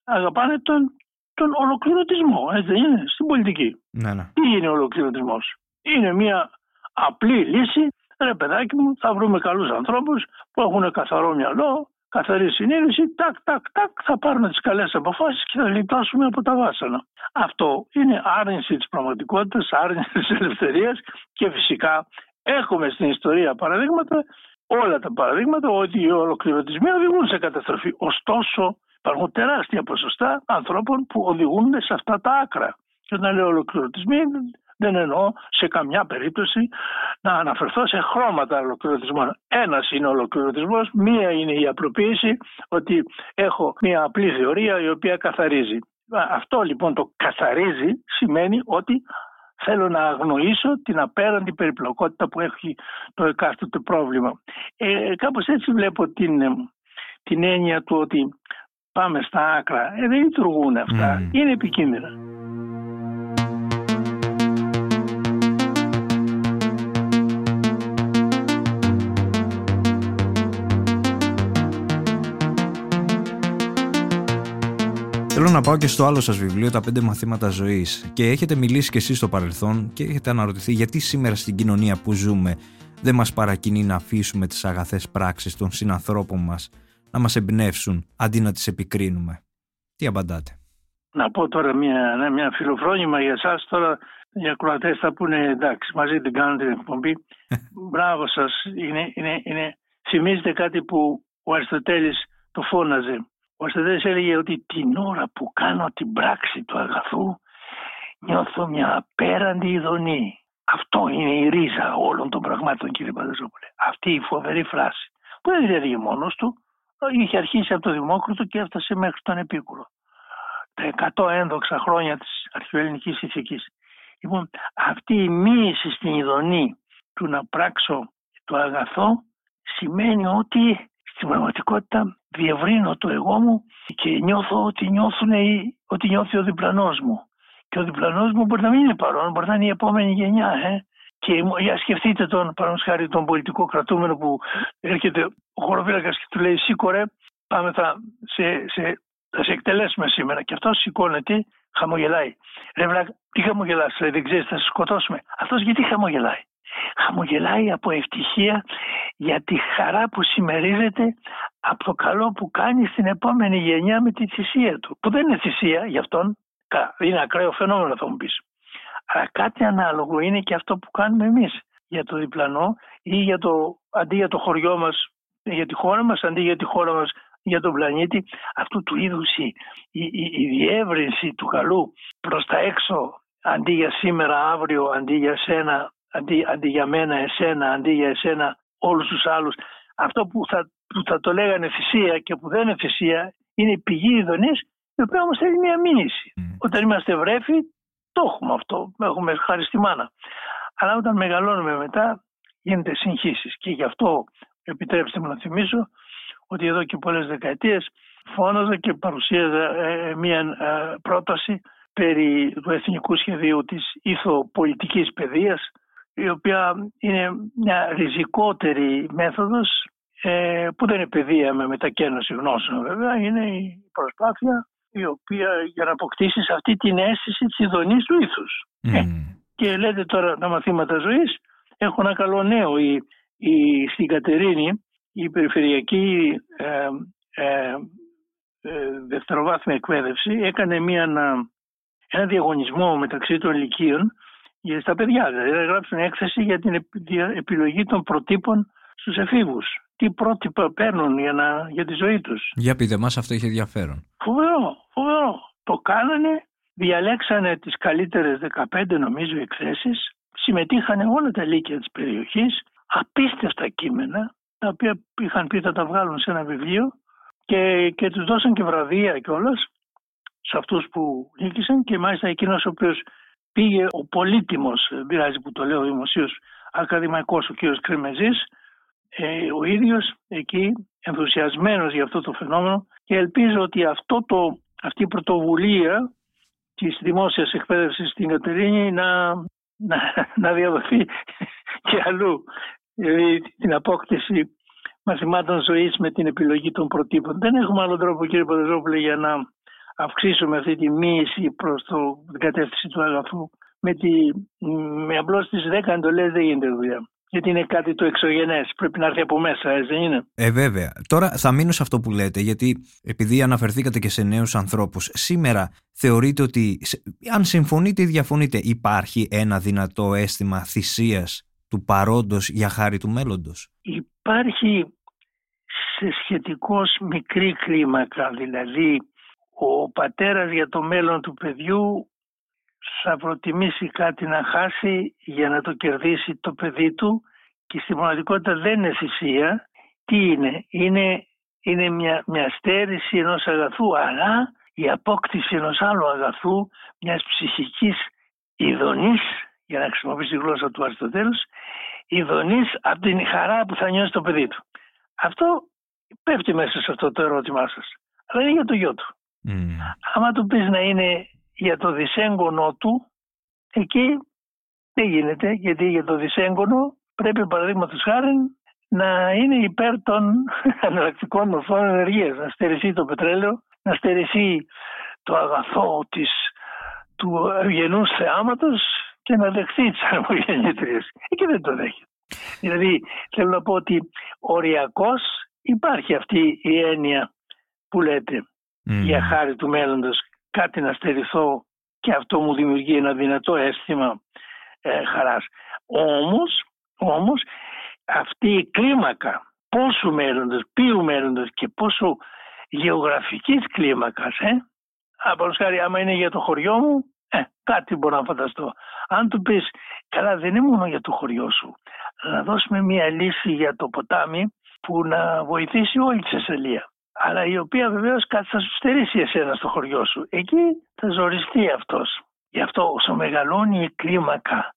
αγαπάνε τον, τον ολοκληρωτισμό, έτσι δεν είναι, στην πολιτική. Ναι, ναι. Τι είναι ο ολοκληρωτισμός; Είναι μια απλή λύση, ρε παιδάκι μου, θα βρούμε καλούς ανθρώπους που έχουν καθαρό μυαλό, καθαρή συνείδηση, τάκ, τάκ, τάκ, θα πάρουν τις καλές αποφάσεις και θα λιτώσουμε από τα βάσανα. Αυτό είναι άρνηση της πραγματικότητας, άρνηση της ελευθερίας και φυσικά έχουμε στην ιστορία παραδείγματα όλα τα παραδείγματα ότι οι ολοκληρωτισμοί οδηγούν σε καταστροφή. Ωστόσο, υπάρχουν τεράστια ποσοστά ανθρώπων που οδηγούν σε αυτά τα άκρα. Και όταν λέω ολοκληρωτισμοί, δεν εννοώ σε καμιά περίπτωση να αναφερθώ σε χρώματα ολοκληρωτισμών. Ένας είναι ο ολοκληρωτισμός, μία είναι η απλοποίηση, ότι έχω μία απλή θεωρία η οποία καθαρίζει. Αυτό λοιπόν το καθαρίζει σημαίνει ότι θέλω να αγνοήσω την απέραντη περιπλοκότητα που έχει το εκάστοτε πρόβλημα. Ε, κάπως έτσι βλέπω την, την έννοια του ότι πάμε στα άκρα. Ε, δεν λειτουργούν αυτά. Είναι επικίνδυνα. Θέλω να πάω και στο άλλο σας βιβλίο, Τα πέντε μαθήματα ζωής. Και έχετε μιλήσει κι εσείς στο παρελθόν και έχετε αναρωτηθεί γιατί σήμερα στην κοινωνία που ζούμε δεν μας παρακινεί να αφήσουμε τις αγαθές πράξεις των συνανθρώπων μας να μας εμπνεύσουν αντί να τις επικρίνουμε. Τι απαντάτε; Να πω τώρα μια, ναι, μια φιλοφρόνημα για εσάς τώρα. Οι ακροατές θα πούνε εντάξει, μαζί την κάνετε την εκπομπή. Μπράβο σας. Είναι, είναι, είναι, θυμίζετε κάτι που ο Αριστοτέλης το φώναζε. Ο Αστεδές έλεγε ότι την ώρα που κάνω την πράξη του αγαθού νιώθω μια απέραντη ειδονή. Αυτό είναι η ρίζα όλων των πραγμάτων κύριε Πανταζόπουλε. Αυτή η φοβερή φράση που δεν διέδιγε μόνος του, είχε αρχίσει από το Δημόκριτο και έφτασε μέχρι τον Επίκουρο. Τα 100 ένδοξα χρόνια της αρχαιοελληνικής ηθικής. Λοιπόν, αυτή η μοίηση στην ειδονή του να πράξω το αγαθό σημαίνει ότι στην πραγματικότητα διευρύνω το εγώ μου και νιώθω ότι, νιώθουν, ότι νιώθει ο διπλανός μου. και ο διπλανός μου μπορεί να μην είναι παρόν, μπορεί να είναι η επόμενη γενιά. Ε. Και για σκεφτείτε τον, παραδείγματος τον πολιτικό κρατούμενο που έρχεται ο χωροφύλακας και του λέει: Σήκωρε, πάμε θα σε, σε, θα σε εκτελέσουμε σήμερα. Και αυτός σηκώνεται, χαμογελάει. Ρε βλάκα, τι χαμογελάς, δεν ξέρεις, θα σε σκοτώσουμε. Αυτός γιατί χαμογελάει; Χαμογελάει από ευτυχία για τη χαρά που συμμερίζεται από το καλό που κάνει στην επόμενη γενιά με τη θυσία του. Που δεν είναι θυσία για αυτόν, είναι ακραίο φαινόμενο θα μου πεις. Αλλά κάτι ανάλογο είναι και αυτό που κάνουμε εμείς για το διπλανό ή για το, αντί για το χωριό μας, για τη χώρα μας, αντί για τη χώρα μας για τον πλανήτη, αυτού του είδους η, η, η διεύρυνση του καλού προς τα έξω, αντί για σήμερα, αύριο, αντί για σένα, αντί, αντί για μένα, εσένα, αντί για εσένα, όλους τους άλλους. Αυτό που θα, που θα το λέγανε θυσία και που δεν είναι θυσία είναι η πηγή ειδονής η οποία όμως θέλει μια μήνυση. Mm. Όταν είμαστε βρέφοι το έχουμε αυτό, έχουμε χάρη στη μάνα. Αλλά όταν μεγαλώνουμε μετά γίνεται συγχύσεις και γι' αυτό επιτρέψτε μου να θυμίσω ότι εδώ και πολλές δεκαετίες φώναζα και παρουσίαζα ε, μια ε, πρόταση περί του εθνικού σχεδίου της ηθοπολιτικής παιδείας η οποία είναι μια ριζικότερη μέθοδος ε, που δεν είναι παιδεία με μετακένωση γνώσεων βέβαια, είναι η προσπάθεια η οποία για να αποκτήσεις αυτή την αίσθηση της ειδονής του ήθους. Ε, και λέτε τώρα τα μαθήματα ζωής, έχω ένα καλό νέο. Η, η, στην Κατερίνη η περιφερειακή ε, ε, δευτεροβάθμια εκπαίδευση έκανε μια, ένα διαγωνισμό μεταξύ των ηλικίων για στα παιδιά. Δηλαδή έγραψαν έκθεση για την επιλογή των προτύπων στους εφήβους. Τι πρότυπα παίρνουν για, να, για τη ζωή τους. Για πείτε μας, αυτό έχει ενδιαφέρον. Φοβερό, φοβερό. Το κάνανε, διαλέξανε τις καλύτερες 15 νομίζω εκθέσεις, συμμετείχαν όλα τα λύκεια της περιοχής, απίστευτα κείμενα, τα οποία είχαν πει θα τα βγάλουν σε ένα βιβλίο και, και τους δώσαν και βραβεία κιόλας σε αυτούς που νίκησαν και μάλιστα εκείνος ο οποίος πήγε ο πολύτιμος, δεν πειράζει που το λέω δημοσίως, ακαδημαϊκός ο κύριος Κρεμεζής, ε, ο ίδιος εκεί ενθουσιασμένος για αυτό το φαινόμενο και ελπίζω ότι αυτό το, αυτή η πρωτοβουλία της δημόσιας εκπαίδευσης στην Κατερίνη να, να, να διαδοθεί και αλλού. Δηλαδή την απόκτηση μαθημάτων ζωής με την επιλογή των προτύπων. Δεν έχουμε άλλο τρόπο κύριε Παδεζόπουλε για να αυξήσουμε αυτή τη μίση προς το, την κατεύθυνση του αγαθού. Με, τη, με απλώς τις 10 εντολές δεν γίνεται δουλειά γιατί είναι κάτι το εξωγενές. Πρέπει να έρθει από μέσα, έτσι δεν είναι; Ε, βέβαια. Τώρα θα μείνω σε αυτό που λέτε, γιατί επειδή αναφερθήκατε και σε νέους ανθρώπους, σήμερα θεωρείτε ότι, αν συμφωνείτε ή διαφωνείτε, υπάρχει ένα δυνατό αίσθημα θυσίας του παρόντος για χάρη του μέλλοντος; Υπάρχει σε σχετικώς μικρή κλίμακα, δηλαδή ο πατέρας για το μέλλον του παιδιού θα προτιμήσει κάτι να χάσει για να το κερδίσει το παιδί του και στη μοναδικότητα δεν είναι θυσία. Τι είναι, είναι, είναι μια, μια στέρηση ενός αγαθού αλλά η απόκτηση ενός άλλου αγαθού, μιας ψυχικής ειδονής, για να χρησιμοποιήσει τη γλώσσα του Αριστοτέλους, ειδονής από την χαρά που θα νιώσει το παιδί του. Αυτό πέφτει μέσα σε αυτό το ερώτημά σας. Αλλά είναι για το γιο του. Mm. Άμα του πεις να είναι για το δυσέγγωνο του, εκεί δεν γίνεται, γιατί για το δυσέγγωνο πρέπει παραδείγματος χάρη να είναι υπέρ των αναλλακτικών μορφών ενεργείας. Να στερηθεί το πετρέλαιο, να στερηθεί το αγαθό της, του ευγενούς θεάματος και να δεχθεί τις αρμογεννήτριες. Εκεί δεν το δέχεται. Δηλαδή θέλω να πω ότι οριακώς υπάρχει αυτή η έννοια που λέτε για χάρη του μέλλοντος κάτι να στερηθώ και αυτό μου δημιουργεί ένα δυνατό αίσθημα ε, χαράς. Όμως, όμως αυτή η κλίμακα πόσου μέλλοντος, ποιου μέλλοντος και πόσο γεωγραφικής κλίμακας, ε, από χάρη άμα είναι για το χωριό μου, ε, κάτι μπορώ να φανταστώ. Αν του πεις, καλά δεν είναι μόνο για το χωριό σου, να δώσουμε μια λύση για το ποτάμι που να βοηθήσει όλη τη Θεσσαλία αλλά η οποία βεβαίως κάτι θα σου στερήσει εσένα στο χωριό σου. Εκεί θα ζοριστεί αυτός. Γι' αυτό όσο μεγαλώνει η κλίμακα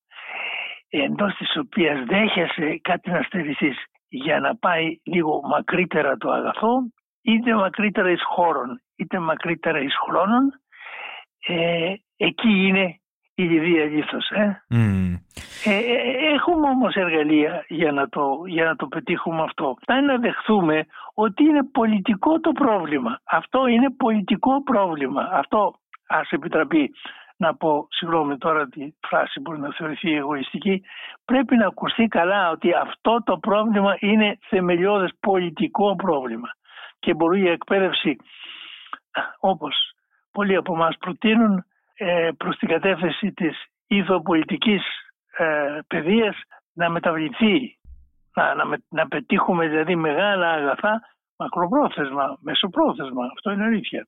εντός της οποίας δέχεσαι κάτι να στερηθείς για να πάει λίγο μακρύτερα το αγαθό, είτε μακρύτερα εις χώρων, είτε μακρύτερα εις χρόνων, ε, εκεί είναι η Λιδία Λίθος. Ε; Ε, έχουμε όμως εργαλεία για να, το, για να το πετύχουμε αυτό. Θα να δεχθούμε ότι είναι πολιτικό το πρόβλημα. Αυτό είναι πολιτικό πρόβλημα. Αυτό ας επιτραπεί να πω, συγγνώμη τώρα τη φράση μπορεί να θεωρηθεί εγωιστική, πρέπει να ακουστεί καλά ότι αυτό το πρόβλημα είναι θεμελιώδες πολιτικό πρόβλημα και μπορεί η εκπαίδευση όπως πολλοί από εμάς προτείνουν ε, προς την κατεύθυνση της ηθοπολιτικής ε, παιδείας να μεταβληθεί, να, να, να πετύχουμε δηλαδή μεγάλα αγαθά μακροπρόθεσμα, μεσοπρόθεσμα. Αυτό είναι αλήθεια.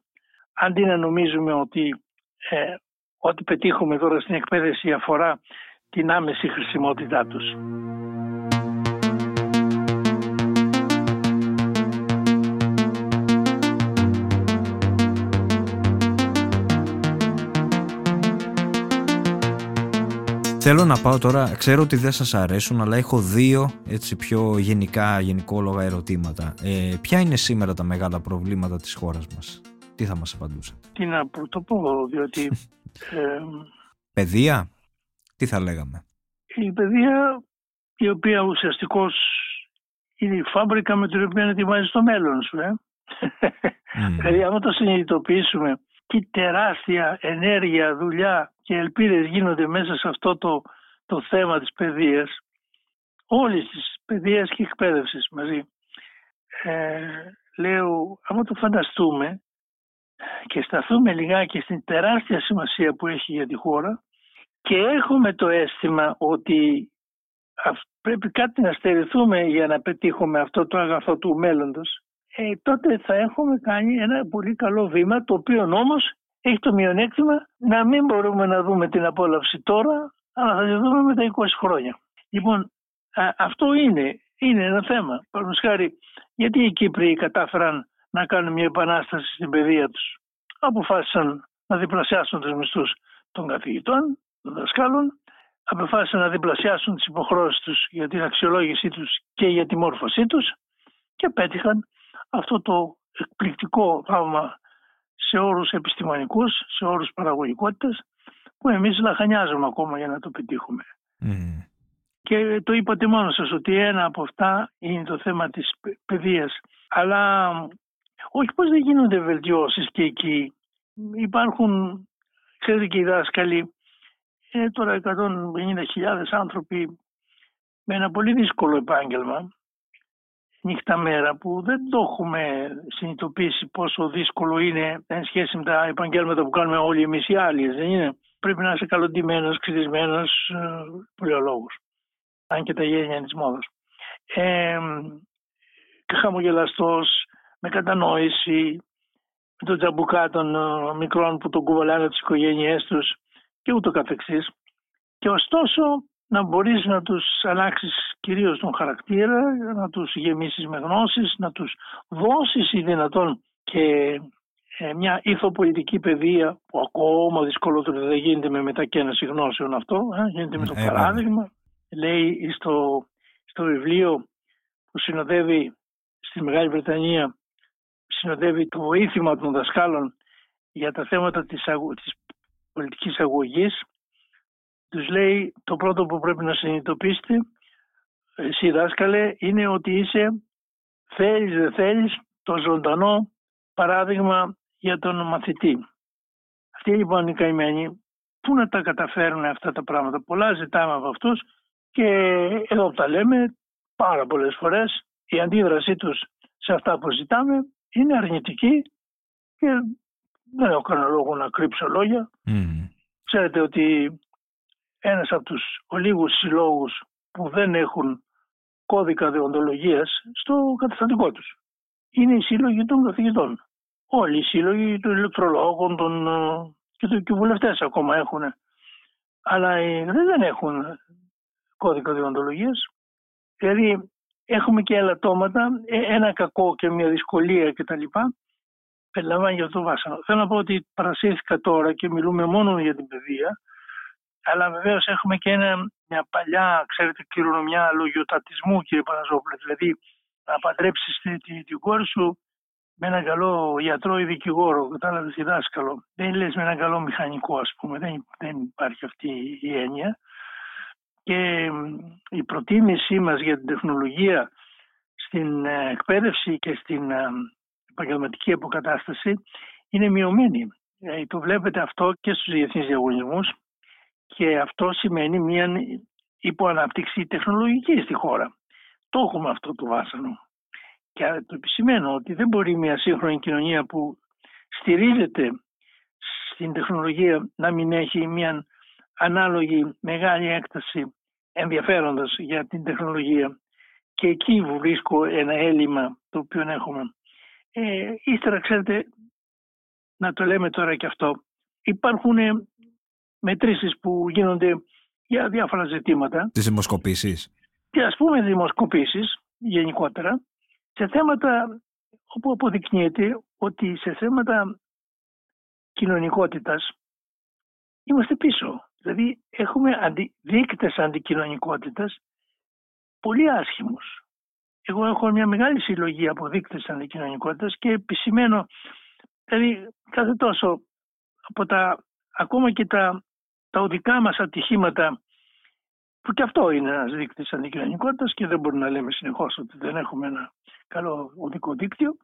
Αντί να νομίζουμε ότι ε, ό,τι πετύχουμε τώρα στην εκπαίδευση αφορά την άμεση χρησιμότητά τους. Θέλω να πάω τώρα, ξέρω ότι δεν σας αρέσουν, αλλά έχω δύο έτσι πιο γενικά, γενικόλογα ερωτήματα. Ε, ποια είναι σήμερα τα μεγάλα προβλήματα της χώρας μας, τι θα μας απαντούσε. Τι να το πω, διότι... ε, παιδεία, τι θα λέγαμε; Η παιδεία η οποία ουσιαστικώς είναι η φάμπρικα με την οποία ετοιμάζει το μέλλον σου. Ε; Mm. δηλαδή άμα το συνειδητοποιήσουμε τι τεράστια ενέργεια, δουλειά και ελπίδες γίνονται μέσα σε αυτό το, το θέμα της παιδείας, όλης της παιδείας και εκπαίδευσης μαζί. Ε, λέω, άμα το φανταστούμε και σταθούμε λιγάκι στην τεράστια σημασία που έχει για τη χώρα και έχουμε το αίσθημα ότι πρέπει κάτι να στερηθούμε για να πετύχουμε αυτό το αγαθό του μέλλοντος, ε, τότε θα έχουμε κάνει ένα πολύ καλό βήμα, το οποίο όμως έχει το μειονέκτημα να μην μπορούμε να δούμε την απόλαυση τώρα, αλλά θα τη δούμε μετά 20 χρόνια. Λοιπόν, αυτό είναι, είναι ένα θέμα. Παραδείγματος χάρη, γιατί οι Κύπροι κατάφεραν να κάνουν μια επανάσταση στην παιδεία τους; Αποφάσισαν να διπλασιάσουν τους μισθούς των καθηγητών, των δασκάλων, αποφάσισαν να διπλασιάσουν τις υποχρώσεις τους για την αξιολόγησή τους και για τη μόρφωσή τους και πέτυχαν αυτό το εκπληκτικό θαύμα σε όρους επιστημονικούς, σε όρους παραγωγικότητας που εμείς λαχανιάζουμε ακόμα για να το πετύχουμε. Mm. Και το είπατε μόνος σας ότι ένα από αυτά είναι το θέμα της παιδείας. Αλλά όχι πως δεν γίνονται βελτιώσεις και εκεί. Υπάρχουν, ξέρετε και οι δάσκαλοι, είναι τώρα 150.000 άνθρωποι με ένα πολύ δύσκολο επάγγελμα νύχτα μέρα που δεν το έχουμε συνειδητοποιήσει πόσο δύσκολο είναι εν σχέση με τα επαγγέλματα που κάνουμε όλοι εμείς οι άλλοι. Δεν είναι; Πρέπει να είσαι καλοντημένος, ξυρισμένος, ε, πολιολόγος. Αν και τα γένεια της μόδας. Ε, χαμογελαστός, με κατανόηση, με το τζαμπουκά των ε, μικρών που τον κουβαλάνε τις οικογένειές τους και ούτω καθεξής. Και ωστόσο να μπορείς να τους αλλάξεις κυρίως τον χαρακτήρα, να τους γεμίσεις με γνώσεις, να τους δώσεις ή δυνατόν και ε, μια ηθοπολιτική παιδεία που ακόμα δυσκολότερο δεν γίνεται με μετακαίνωση γνώσεων αυτό, ε, γίνεται με το ε, παράδειγμα. Λέει στο, στο βιβλίο που συνοδεύει στη Μεγάλη Βρετανία συνοδεύει το βοήθημα των δασκάλων για τα θέματα της, αγω... της πολιτικής αγωγής τους λέει το πρώτο που πρέπει να συνειδητοποιήσετε εσύ δάσκαλε είναι ότι είσαι θέλεις δεν θέλεις το ζωντανό παράδειγμα για τον μαθητή. Αυτοί λοιπόν οι καημένοι πού να τα καταφέρουν αυτά τα πράγματα; Πολλά ζητάμε από αυτούς και εδώ τα λέμε πάρα πολλές φορές η αντίδρασή τους σε αυτά που ζητάμε είναι αρνητική και δεν έχω κανένα λόγο να κρύψω λόγια. Ξέρετε ότι ένας από τους ολίγους συλλόγους που δεν έχουν κώδικα δεοντολογίας στο καταστατικό τους. Είναι οι σύλλογοι των καθηγητών. Όλοι οι σύλλογοι των ηλεκτρολόγων των, ε, και, το, και βουλευτές ακόμα έχουν. Αλλά δεν έχουν κώδικα δεοντολογίας. Δηλαδή έχουμε και ελαττώματα, ε, ένα κακό και μια δυσκολία κτλ. Περιλαμβάνει για αυτό το βάσανο. Θέλω να πω ότι παρασύρθηκα τώρα και μιλούμε μόνο για την παιδεία αλλά βεβαίως έχουμε και ένα, μια παλιά, ξέρετε, κληρονομιά λογιοτατισμού, κύριε Παναζόπουλε. Δηλαδή, να παντρέψεις την, την, την κόρη σου με έναν καλό γιατρό ή δικηγόρο, κατάλαβες διδάσκαλο. Δεν λες με έναν καλό μηχανικό, ας πούμε. Δεν, δεν υπάρχει αυτή η έννοια. Και η προτίμησή μας για την τεχνολογία στην ε, εκπαίδευση και στην ε, επαγγελματική αποκατάσταση είναι μειωμένη. Ε, το βλέπετε αυτό και στους διεθνείς διαγωνισμούς και αυτό σημαίνει μια υποανάπτυξη τεχνολογικής στη χώρα. Το έχουμε αυτό το βάσανο. Και το επισημαίνω ότι δεν μπορεί μια σύγχρονη κοινωνία που στηρίζεται στην τεχνολογία να μην έχει μια ανάλογη μεγάλη έκταση ενδιαφέροντας για την τεχνολογία και εκεί βρίσκω ένα έλλειμμα το οποίο έχουμε. Ε, ύστερα ξέρετε να το λέμε τώρα και αυτό υπάρχουν μετρήσεις που γίνονται για διάφορα ζητήματα. Τις δημοσκοπήσεις. Και ας πούμε δημοσκοπήσεις γενικότερα σε θέματα όπου αποδεικνύεται ότι σε θέματα κοινωνικότητας είμαστε πίσω. Δηλαδή έχουμε αντι, δείκτες αντικοινωνικότητας πολύ άσχημους. Εγώ έχω μια μεγάλη συλλογή από δείκτες αντικοινωνικότητας και επισημαίνω, δηλαδή κάθε τόσο από τα, ακόμα και τα, τα οδικά μας ατυχήματα που και αυτό είναι ένας δείκτης αντικοινωνικότητας και δεν μπορούμε να λέμε συνεχώς ότι δεν έχουμε ένα καλό οδικό δίκτυο.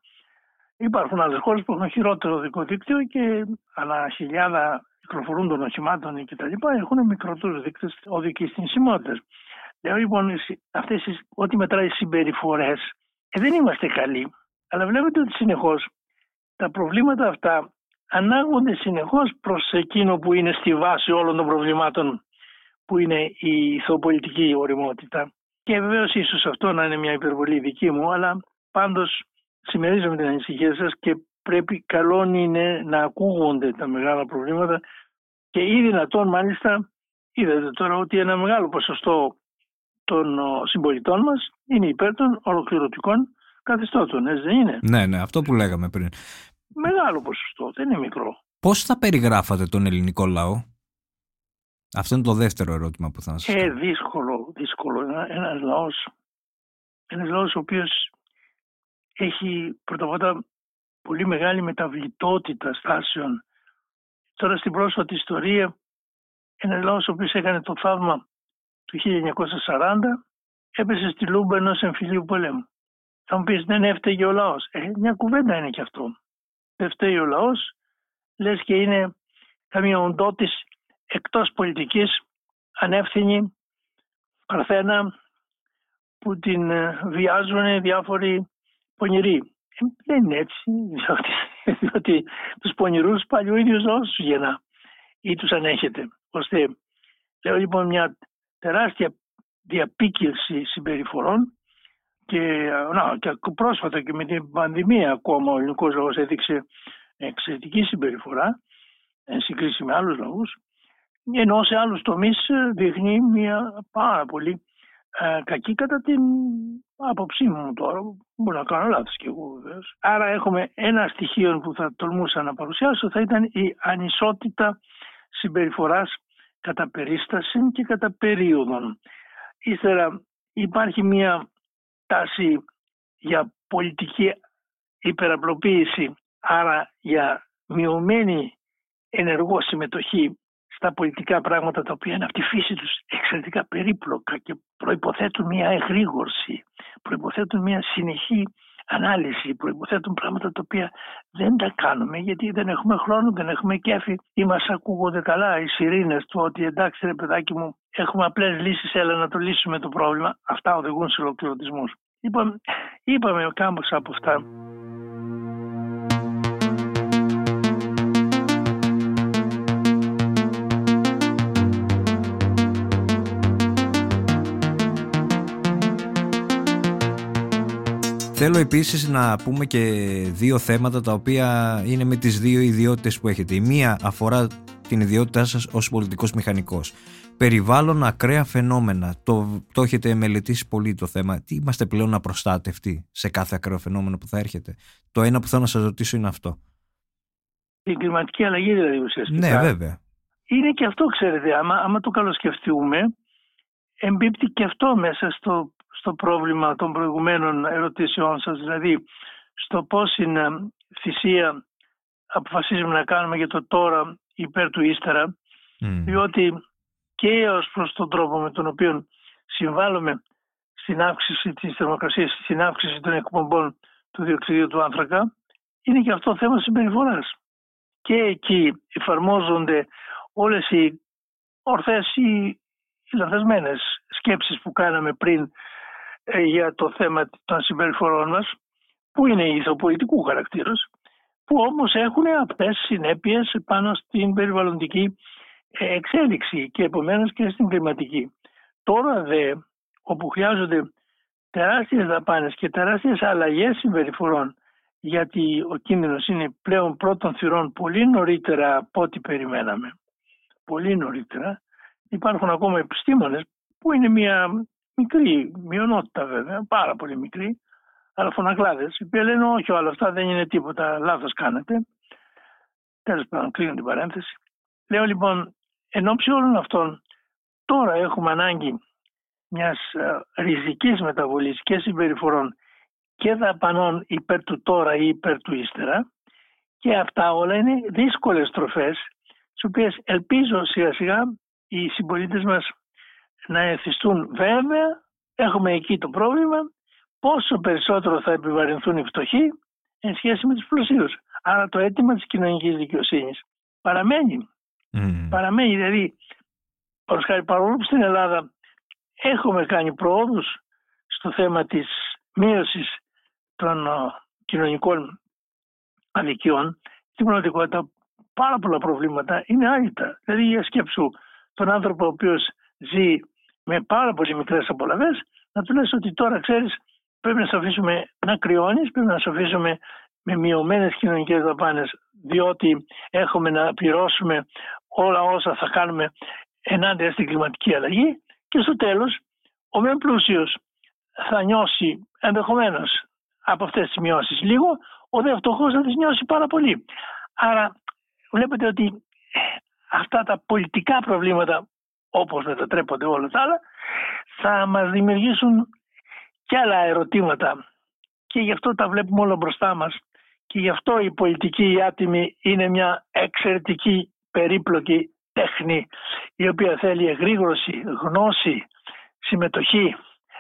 Υπάρχουν άλλες χώρες που έχουν χειρότερο οδικό δίκτυο και ανά χιλιάδα κυκλοφορούν των οχημάτων και τα λοιπά έχουν μικρότερους δείκτες οδικής θνησιμότητας. Λέω λοιπόν αυτές ό,τι μετράει συμπεριφορές ε, δεν είμαστε καλοί. Αλλά βλέπετε ότι συνεχώς τα προβλήματα αυτά ανάγονται συνεχώς προς εκείνο που είναι στη βάση όλων των προβλημάτων που είναι η ηθοπολιτική οριμότητα. Και βεβαίως ίσως αυτό να είναι μια υπερβολή δική μου, αλλά πάντως συμμερίζομαι την ανησυχία σας και πρέπει καλό είναι να ακούγονται τα μεγάλα προβλήματα και ή δυνατόν μάλιστα είδατε τώρα ότι ένα μεγάλο ποσοστό των συμπολιτών μας είναι υπέρ των ολοκληρωτικών καθεστώτων, έτσι δεν είναι; Ναι, ναι, αυτό που λέγαμε πριν. Μεγάλο ποσοστό, δεν είναι μικρό. Πώς θα περιγράφατε τον ελληνικό λαό; Αυτό είναι το δεύτερο ερώτημα που θα σας ε, δύσκολο, δύσκολο. Ένα, ένας λαός, ένας λαός ο οποίος έχει πρώτα πολύ μεγάλη μεταβλητότητα στάσεων. Τώρα στην πρόσφατη ιστορία ένας λαός ο οποίος έκανε το θαύμα του 1940 έπεσε στη λούμπα ενός εμφυλίου πολέμου. Θα μου πεις δεν έφταιγε ο λαός. Ε, μια κουβέντα είναι και αυτό. Δεν φταίει ο λαός, λες και είναι καμία οντότης εκτός πολιτικής ανεύθυνη παρθένα που την ε, βιάζουν διάφοροι πονηροί. Ε, δεν είναι έτσι, διότι, διότι τους πονηρούς πάλι ο ίδιος λαός τους γεννά ή τους ανέχεται. Ώστε λέω λοιπόν μια τεράστια διαπίκευση συμπεριφορών και, να, και πρόσφατα και με την πανδημία ακόμα ο ελληνικός λαός έδειξε εξαιρετική συμπεριφορά εν συγκρίση με άλλους λαούς ενώ σε άλλους τομείς ε, δείχνει μια πάρα πολύ ε, κακή κατά την άποψή μου τώρα. Μπορεί να κάνω λάθος και εγώ βεβαίως. Άρα έχουμε ένα στοιχείο που θα τολμούσα να παρουσιάσω θα ήταν η ανισότητα συμπεριφοράς κατά περίσταση και κατά περίοδον. Ύστερα υπάρχει μια τάση για πολιτική υπεραπλοποίηση, άρα για μειωμένη ενεργό συμμετοχή στα πολιτικά πράγματα τα οποία είναι από τη φύση τους εξαιρετικά περίπλοκα και προϋποθέτουν μια εγρήγορση, προϋποθέτουν μια συνεχή ανάλυση, προϋποθέτουν πράγματα τα οποία δεν τα κάνουμε γιατί δεν έχουμε χρόνο, δεν έχουμε κέφι ή μας ακούγονται καλά οι σιρήνες του ότι εντάξει ρε παιδάκι μου έχουμε απλές λύσεις, έλα να το λύσουμε το πρόβλημα. Αυτά οδηγούν σε ολοκληρωτισμούς. Λοιπόν, είπαμε κάπως από αυτά. Θέλω επίσης να πούμε και δύο θέματα τα οποία είναι με τις δύο ιδιότητες που έχετε. Η μία αφορά την ιδιότητά σας ως πολιτικός μηχανικός. Περιβάλλον ακραία φαινόμενα. Το, το έχετε μελετήσει πολύ το θέμα. Τι είμαστε πλέον απροστάτευτοι σε κάθε ακραίο φαινόμενο που θα έρχεται; Το ένα που θέλω να σας ρωτήσω είναι αυτό. Η κλιματική αλλαγή δηλαδή ουσιαστικά. Ναι βέβαια. Είναι και αυτό ξέρετε. Άμα, άμα το καλοσκεφτούμε εμπίπτει και αυτό μέσα στο στο πρόβλημα των προηγουμένων ερωτήσεών σας. Δηλαδή, στο πόση θυσία αποφασίζουμε να κάνουμε για το τώρα υπέρ του ύστερα, διότι και ως προς τον τρόπο με τον οποίο συμβάλλουμε στην αύξηση της θερμοκρασίας, στην αύξηση των εκπομπών του διοξιδίου του άνθρακα, είναι και αυτό θέμα συμπεριφοράς. Και εκεί εφαρμόζονται όλες οι ορθές ή οι λαθασμένες σκέψεις που κάναμε πριν ε, για το θέμα των συμπεριφορών μας, που είναι ηθοπολιτικού χαρακτήρας, που όμως έχουν αυτές συνέπειες πάνω στην περιβαλλοντική ε, εξέλιξη και επομένως και στην κλιματική. Τώρα δε, όπου χρειάζονται τεράστιες δαπάνες και τεράστιες αλλαγές συμπεριφορών γιατί ο κίνδυνος είναι πλέον πρώτων θυρών πολύ νωρίτερα από ό,τι περιμέναμε. Πολύ νωρίτερα. Υπάρχουν ακόμα επιστήμονες που είναι μια μικρή μειονότητα βέβαια, πάρα πολύ μικρή, αλλά φωνακλάδες, οι οποίοι λένε όχι όλα αυτά δεν είναι τίποτα, λάθος κάνετε. Τέλος πάντων, κλείνω την παρένθεση. Λέω λοιπόν, εν ώψη όλων αυτών, τώρα έχουμε ανάγκη μιας ε, ριζικής μεταβολής και συμπεριφορών και δαπανών υπέρ του τώρα ή υπέρ του ύστερα και αυτά όλα είναι δύσκολες τροφές τις οποίες ελπίζω σιγά σιγά οι συμπολίτες μας να εθιστούν βέβαια έχουμε εκεί το πρόβλημα πόσο περισσότερο θα επιβαρυνθούν οι φτωχοί εν σχέση με τους πλουσίους. Άρα το αίτημα της κοινωνικής δικαιοσύνης παραμένει. Παραμένει δηλαδή παρόλο που στην Ελλάδα έχουμε κάνει πρόοδους στο θέμα της μείωσης των κοινωνικών αδικιών, στην πραγματικότητα πάρα πολλά προβλήματα είναι άρρητα. Δηλαδή για σκέψου τον άνθρωπο ο οποίος ζει με πάρα πολύ μικρές απολαβές, να του λες ότι τώρα ξέρεις πρέπει να σε αφήσουμε να κρυώνεις, πρέπει να σε αφήσουμε με μειωμένες κοινωνικές δαπάνες διότι έχουμε να πληρώσουμε όλα όσα θα κάνουμε ενάντια στην κλιματική αλλαγή και στο τέλος ο μεν πλούσιος θα νιώσει ενδεχομένως από αυτές τις μειώσεις λίγο, ο δε φτωχός θα τις νιώσει πάρα πολύ. Άρα βλέπετε ότι αυτά τα πολιτικά προβλήματα όπως μετατρέπονται όλα τα άλλα θα μας δημιουργήσουν και άλλα ερωτήματα και γι' αυτό τα βλέπουμε όλα μπροστά μας και γι' αυτό η πολιτική η άτιμη είναι μια εξαιρετική περίπλοκη τέχνη η οποία θέλει εγρήγορση, γνώση, συμμετοχή.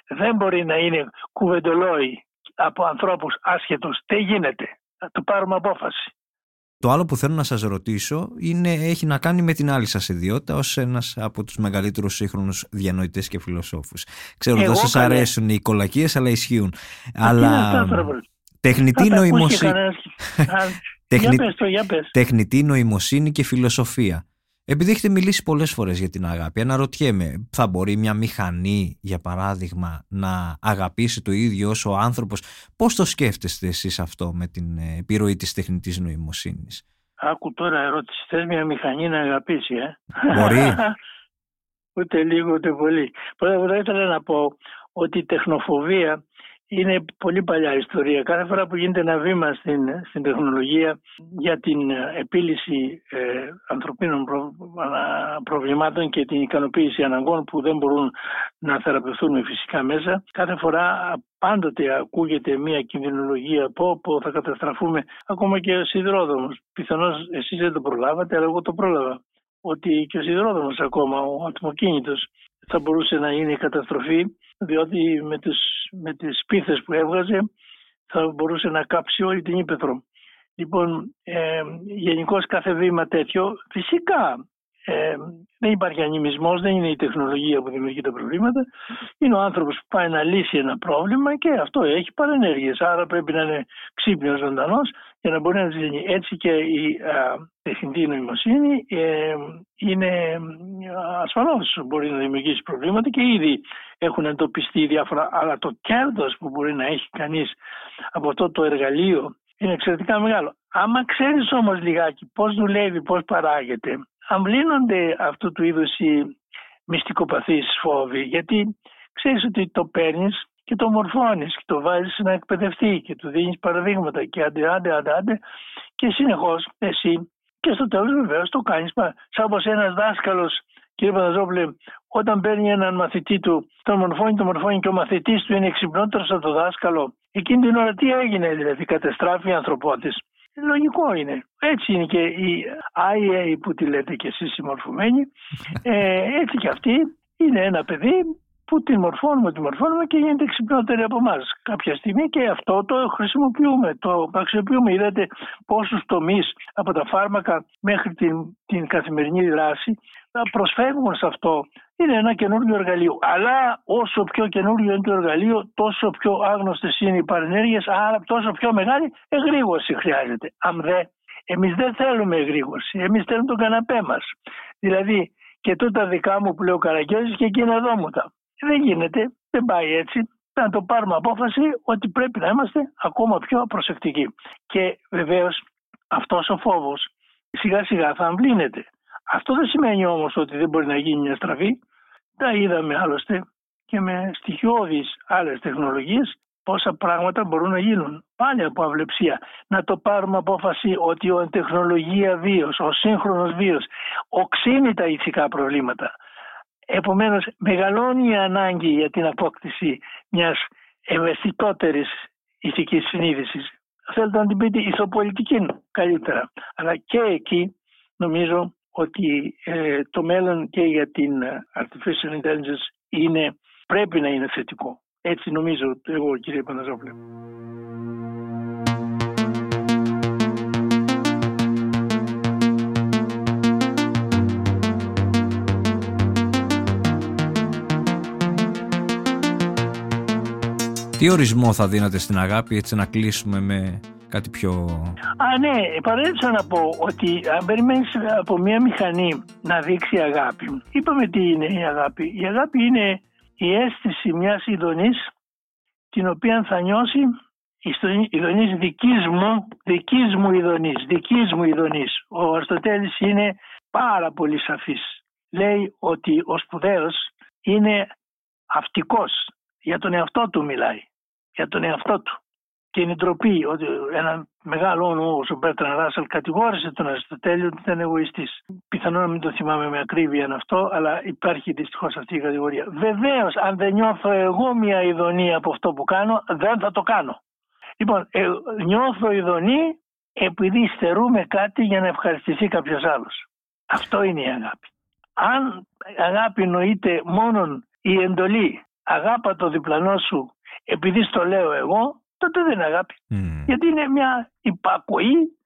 Δεν μπορεί να είναι κουβεντολόι από ανθρώπους άσχετους. Τι γίνεται; Να το πάρουμε απόφαση. Το άλλο που θέλω να σας ρωτήσω είναι, έχει να κάνει με την άλλη σας ιδιότητα ως ένας από τους μεγαλύτερους σύγχρονους διανοητές και φιλοσόφους. Ξέρω ότι δεν σας αρέσουν οι κολακίες αλλά ισχύουν. αλλά τεχνητή νοημοσύνη... Τεχνητή νοημοσύνη και φιλοσοφία. Επειδή έχετε μιλήσει πολλές φορές για την αγάπη, αναρωτιέμαι, θα μπορεί μια μηχανή, για παράδειγμα, να αγαπήσει το ίδιο όσο ο άνθρωπος; Πώς το σκέφτεστε εσείς αυτό με την ε, επιρροή της τεχνητής νοημοσύνης; Άκου τώρα ερώτηση. Θες μια μηχανή να αγαπήσει, ε; Μπορεί. ούτε λίγο ούτε πολύ. Πρώτα θα ήθελα να πω ότι η τεχνοφοβία είναι πολύ παλιά ιστορία. Κάθε φορά που γίνεται ένα βήμα στην, στην τεχνολογία για την επίλυση ε, ανθρωπίνων προβλημάτων και την ικανοποίηση αναγκών που δεν μπορούν να θεραπευθούν με φυσικά μέσα, κάθε φορά πάντοτε ακούγεται μια κινδυνολογία πω, πω θα καταστραφούμε ακόμα και ο σιδηρόδρομος. Πιθανώς εσείς δεν το προλάβατε, αλλά εγώ το πρόλαβα. Ότι και ο σιδηρόδρομος ακόμα, ο ατμοκίνητος, θα μπορούσε να είναι η καταστροφή διότι με τις, με τις πίθες που έβγαζε θα μπορούσε να κάψει όλη την Ήπεθρο. Λοιπόν, ε, γενικώς κάθε βήμα τέτοιο, φυσικά ε, δεν υπάρχει ανημισμός, δεν είναι η τεχνολογία που δημιουργεί τα προβλήματα. Είναι ο άνθρωπος που πάει να λύσει ένα πρόβλημα και αυτό έχει παρενέργειες. Άρα πρέπει να είναι ξύπνιος ζωντανός για να μπορεί να ζήσει. Έτσι και η τεχνητή νοημοσύνη ε, είναι ασφαλώς μπορεί να δημιουργήσει προβλήματα και ήδη έχουν εντοπιστεί διάφορα. Αλλά το κέρδος που μπορεί να έχει κανείς από αυτό το εργαλείο είναι εξαιρετικά μεγάλο. Άμα ξέρεις όμως λιγάκι πώς δουλεύει, πώς παράγεται, αμβλύνονται αυτού του είδους οι μυστικοπαθείς φόβοι γιατί ξέρεις ότι το παίρνεις και το μορφώνεις και το βάζεις να εκπαιδευτεί και του δίνεις παραδείγματα και άντε άντε άντε, άντε και συνεχώς εσύ και στο τέλος βεβαίως το κάνεις σαν όπως ένας δάσκαλος Κύριε Παναζόπουλε, όταν παίρνει έναν μαθητή του, τον μορφώνει, τον μορφώνει και ο μαθητής του είναι εξυπνότερος από το δάσκαλο, εκείνη την ώρα τι έγινε, δηλαδή, κατεστράφει η ανθρωπότη. Λογικό είναι. Έτσι είναι και η IA που τη λέτε και εσείς οι μορφωμένοι. Ε, έτσι και αυτή είναι ένα παιδί που την μορφώνουμε, την μορφώνουμε και γίνεται ξυπνότερη από εμάς κάποια στιγμή και αυτό το χρησιμοποιούμε, το αξιοποιούμε. Είδατε πόσους τομείς από τα φάρμακα μέχρι την, την καθημερινή δράση προσφεύγουν σε αυτό. Είναι ένα καινούργιο εργαλείο. Αλλά όσο πιο καινούργιο είναι το εργαλείο, τόσο πιο άγνωστες είναι οι παρενέργειες, άρα τόσο πιο μεγάλη εγρήγορση χρειάζεται. Αν δε, εμείς δεν θέλουμε εγρήγορση. Εμείς θέλουμε τον καναπέ μας. Δηλαδή, και τούτα δικά μου που λέω Καραγκιόζης και εκείνα εδώ μου τα. Δεν γίνεται, δεν πάει έτσι. Να το πάρουμε απόφαση ότι πρέπει να είμαστε ακόμα πιο προσεκτικοί. Και βεβαίως αυτός ο φόβος σιγά σιγά θα αμβλύνεται. Αυτό δεν σημαίνει όμως ότι δεν μπορεί να γίνει μια στραβή. Τα είδαμε άλλωστε και με στοιχειώδεις άλλες τεχνολογίες πόσα πράγματα μπορούν να γίνουν. Πάλι από αυλεψία. Να το πάρουμε απόφαση ότι η τεχνολογία βίος, ο σύγχρονος βίος οξύνει τα ηθικά προβλήματα. Επομένως μεγαλώνει η ανάγκη για την απόκτηση μιας ευαισθητότερης ηθικής συνείδησης. Θέλετε να την πείτε ισοπολιτική καλύτερα. Αλλά και εκεί νομίζω ότι ε, το μέλλον και για την ε, artificial intelligence είναι, πρέπει να είναι θετικό. Έτσι νομίζω εγώ κύριε Παναζόπουλε. Τι ορισμό θα δίνατε στην αγάπη έτσι να κλείσουμε με κάτι πιο... Α, ναι, παρέτησα να πω ότι αν περιμένεις από μια μηχανή να δείξει αγάπη, είπαμε τι είναι η αγάπη. Η αγάπη είναι η αίσθηση μιας ειδονής την οποία θα νιώσει η ειδονής δικής μου, δικής μου ειδονής, δικής μου ειδονής. Ο Αριστοτέλης είναι πάρα πολύ σαφής. Λέει ότι ο σπουδαίος είναι αυτιστικός. Για τον εαυτό του μιλάει. Για τον εαυτό του και είναι ντροπή ότι ένα μεγάλο όνομα όπως ο Μπέρτραν Ράσελ κατηγόρησε τον Αριστοτέλη ότι ήταν εγωιστής. Πιθανόν να μην το θυμάμαι με ακρίβεια αυτό, αλλά υπάρχει δυστυχώς αυτή η κατηγορία. Βεβαίως, αν δεν νιώθω εγώ μια ηδονή από αυτό που κάνω, δεν θα το κάνω. Λοιπόν, ε, νιώθω ηδονή επειδή στερούμαι κάτι για να ευχαριστηθεί κάποιος άλλος. Αυτό είναι η αγάπη. Αν αγάπη νοείται μόνον η εντολή, αγάπα το διπλανό σου επειδή στο λέω εγώ, τότε δεν είναι αγάπη. Γιατί είναι μια υπακοή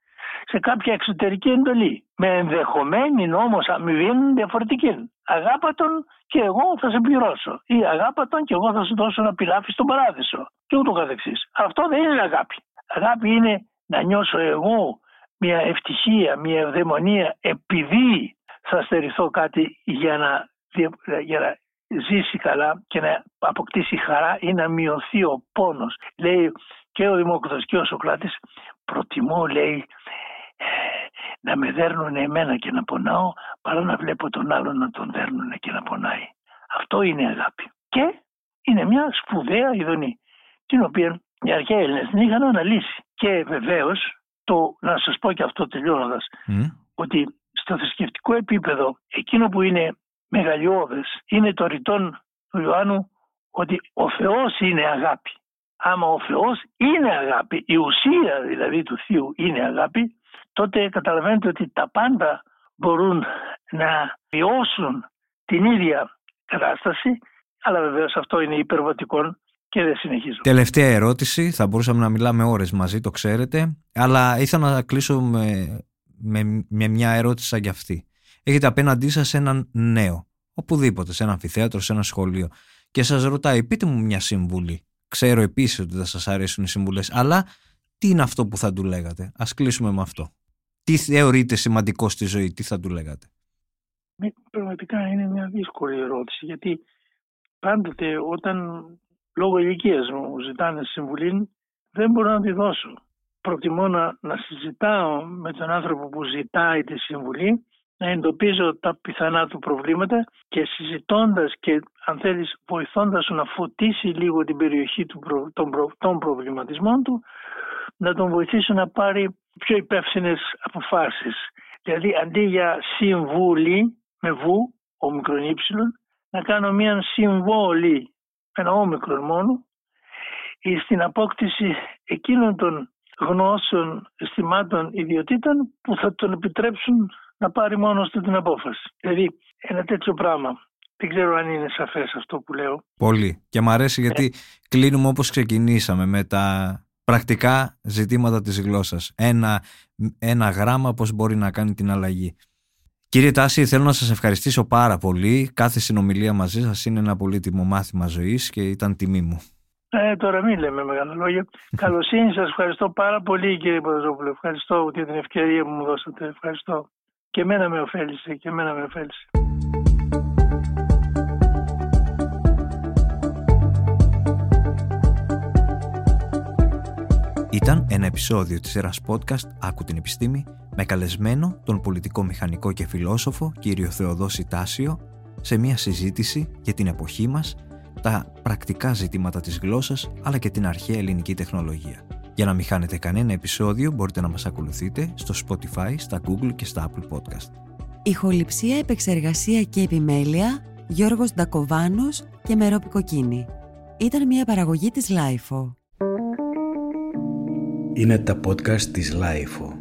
σε κάποια εξωτερική εντολή. Με ενδεχομένη όμω αμοιβή διαφορετική. Αγάπα τον και εγώ θα σε πληρώσω. Ή αγάπα τον και εγώ θα σου δώσω ένα πιλάφι στον παράδεισο. Και ούτω καθεξής. Αυτό δεν είναι αγάπη. Αγάπη είναι να νιώσω εγώ μια ευτυχία, μια ευδαιμονία επειδή θα στερηθώ κάτι για να, για να ζήσει καλά και να αποκτήσει χαρά ή να μειωθεί ο πόνος. Λέει και ο Δημόκριτος και ο Σοκράτης προτιμώ λέει να με δέρνουν εμένα και να πονάω παρά να βλέπω τον άλλον να τον δέρνουν και να πονάει. Αυτό είναι αγάπη. Και είναι μια σπουδαία ειδονή την οποία οι αρχαίοι Έλληνες την είχαν αναλύσει. Και βεβαίως, το να σας πω και αυτό τελειώνοντας ότι στο θρησκευτικό επίπεδο εκείνο που είναι μεγαλειώδες είναι το ρητόν του Ιωάννου ότι ο Θεός είναι αγάπη. Άμα ο Θεός είναι αγάπη, η ουσία δηλαδή του Θείου είναι αγάπη, τότε καταλαβαίνετε ότι τα πάντα μπορούν να βιώσουν την ίδια κατάσταση, αλλά βεβαίως αυτό είναι υπερβατικό και δεν συνεχίζω. Τελευταία ερώτηση, θα μπορούσαμε να μιλάμε ώρες μαζί, το ξέρετε, αλλά ήθελα να κλείσω με, με, με μια ερώτηση σαν κι αυτή έχετε απέναντί σας έναν νέο, οπουδήποτε, σε ένα αμφιθέατρο, σε ένα σχολείο, και σας ρωτάει, πείτε μου μια σύμβουλη. Ξέρω επίσης ότι δεν σας αρέσουν οι συμβουλές, αλλά τι είναι αυτό που θα του λέγατε; Α κλείσουμε με αυτό. Τι θεωρείτε σημαντικό στη ζωή, τι θα του λέγατε; Πραγματικά είναι μια δύσκολη ερώτηση, γιατί πάντοτε όταν λόγω ηλικίας μου ζητάνε συμβουλή, δεν μπορώ να τη δώσω. Προτιμώ να, να συζητάω με τον άνθρωπο που ζητάει τη συμβουλή να εντοπίζω τα πιθανά του προβλήματα και συζητώντας και αν θέλεις βοηθώντας να φωτίσει λίγο την περιοχή του, των, προ, των προβληματισμών του να τον βοηθήσω να πάρει πιο υπεύθυνες αποφάσεις. Δηλαδή αντί για συμβούλη με βου όμικρον ύψιλον, να κάνω μια συμβόλη, ένα όμικρον μόνο, στην απόκτηση εκείνων των γνώσεων, αισθημάτων, ιδιωτήτων που θα τον επιτρέψουν να πάρει μόνος του την απόφαση. Δηλαδή ένα τέτοιο πράγμα. Δεν ξέρω αν είναι σαφές αυτό που λέω. Πολύ. Και μου αρέσει γιατί ε. κλείνουμε όπως ξεκινήσαμε με τα πρακτικά ζητήματα της γλώσσας. Ένα, ένα γράμμα πώς μπορεί να κάνει την αλλαγή. Κύριε Τάση, θέλω να σας ευχαριστήσω πάρα πολύ. Κάθε συνομιλία μαζί σας είναι ένα πολύτιμο μάθημα ζωής και ήταν τιμή μου. Ε, τώρα μην λέμε μεγάλα λόγια. Καλοσύνη σας ευχαριστώ πάρα πολύ κύριε Ποδοζόπουλο. Ευχαριστώ για την ευκαιρία που μου δώσατε. Ευχαριστώ. Και εμένα με ωφέλησε και εμένα με ωφέλησε. Ήταν ένα επεισόδιο της σειράς podcast «Άκου την επιστήμη» με καλεσμένο τον πολιτικό μηχανικό και φιλόσοφο κύριο Θεοδόση Τάσιο σε μια συζήτηση για την εποχή μας, τα πρακτικά ζητήματα της γλώσσας αλλά και την αρχαία ελληνική τεχνολογία. Για να μην χάνετε κανένα επεισόδιο μπορείτε να μας ακολουθείτε στο Spotify, στα Google και στα Apple Podcast. Ηχοληψία, επεξεργασία και επιμέλεια Γιώργος Ντακοβάνος και Μερόπη Κοκκίνη. Ήταν μια παραγωγή της Lifeo. Είναι τα podcast της Lifeo.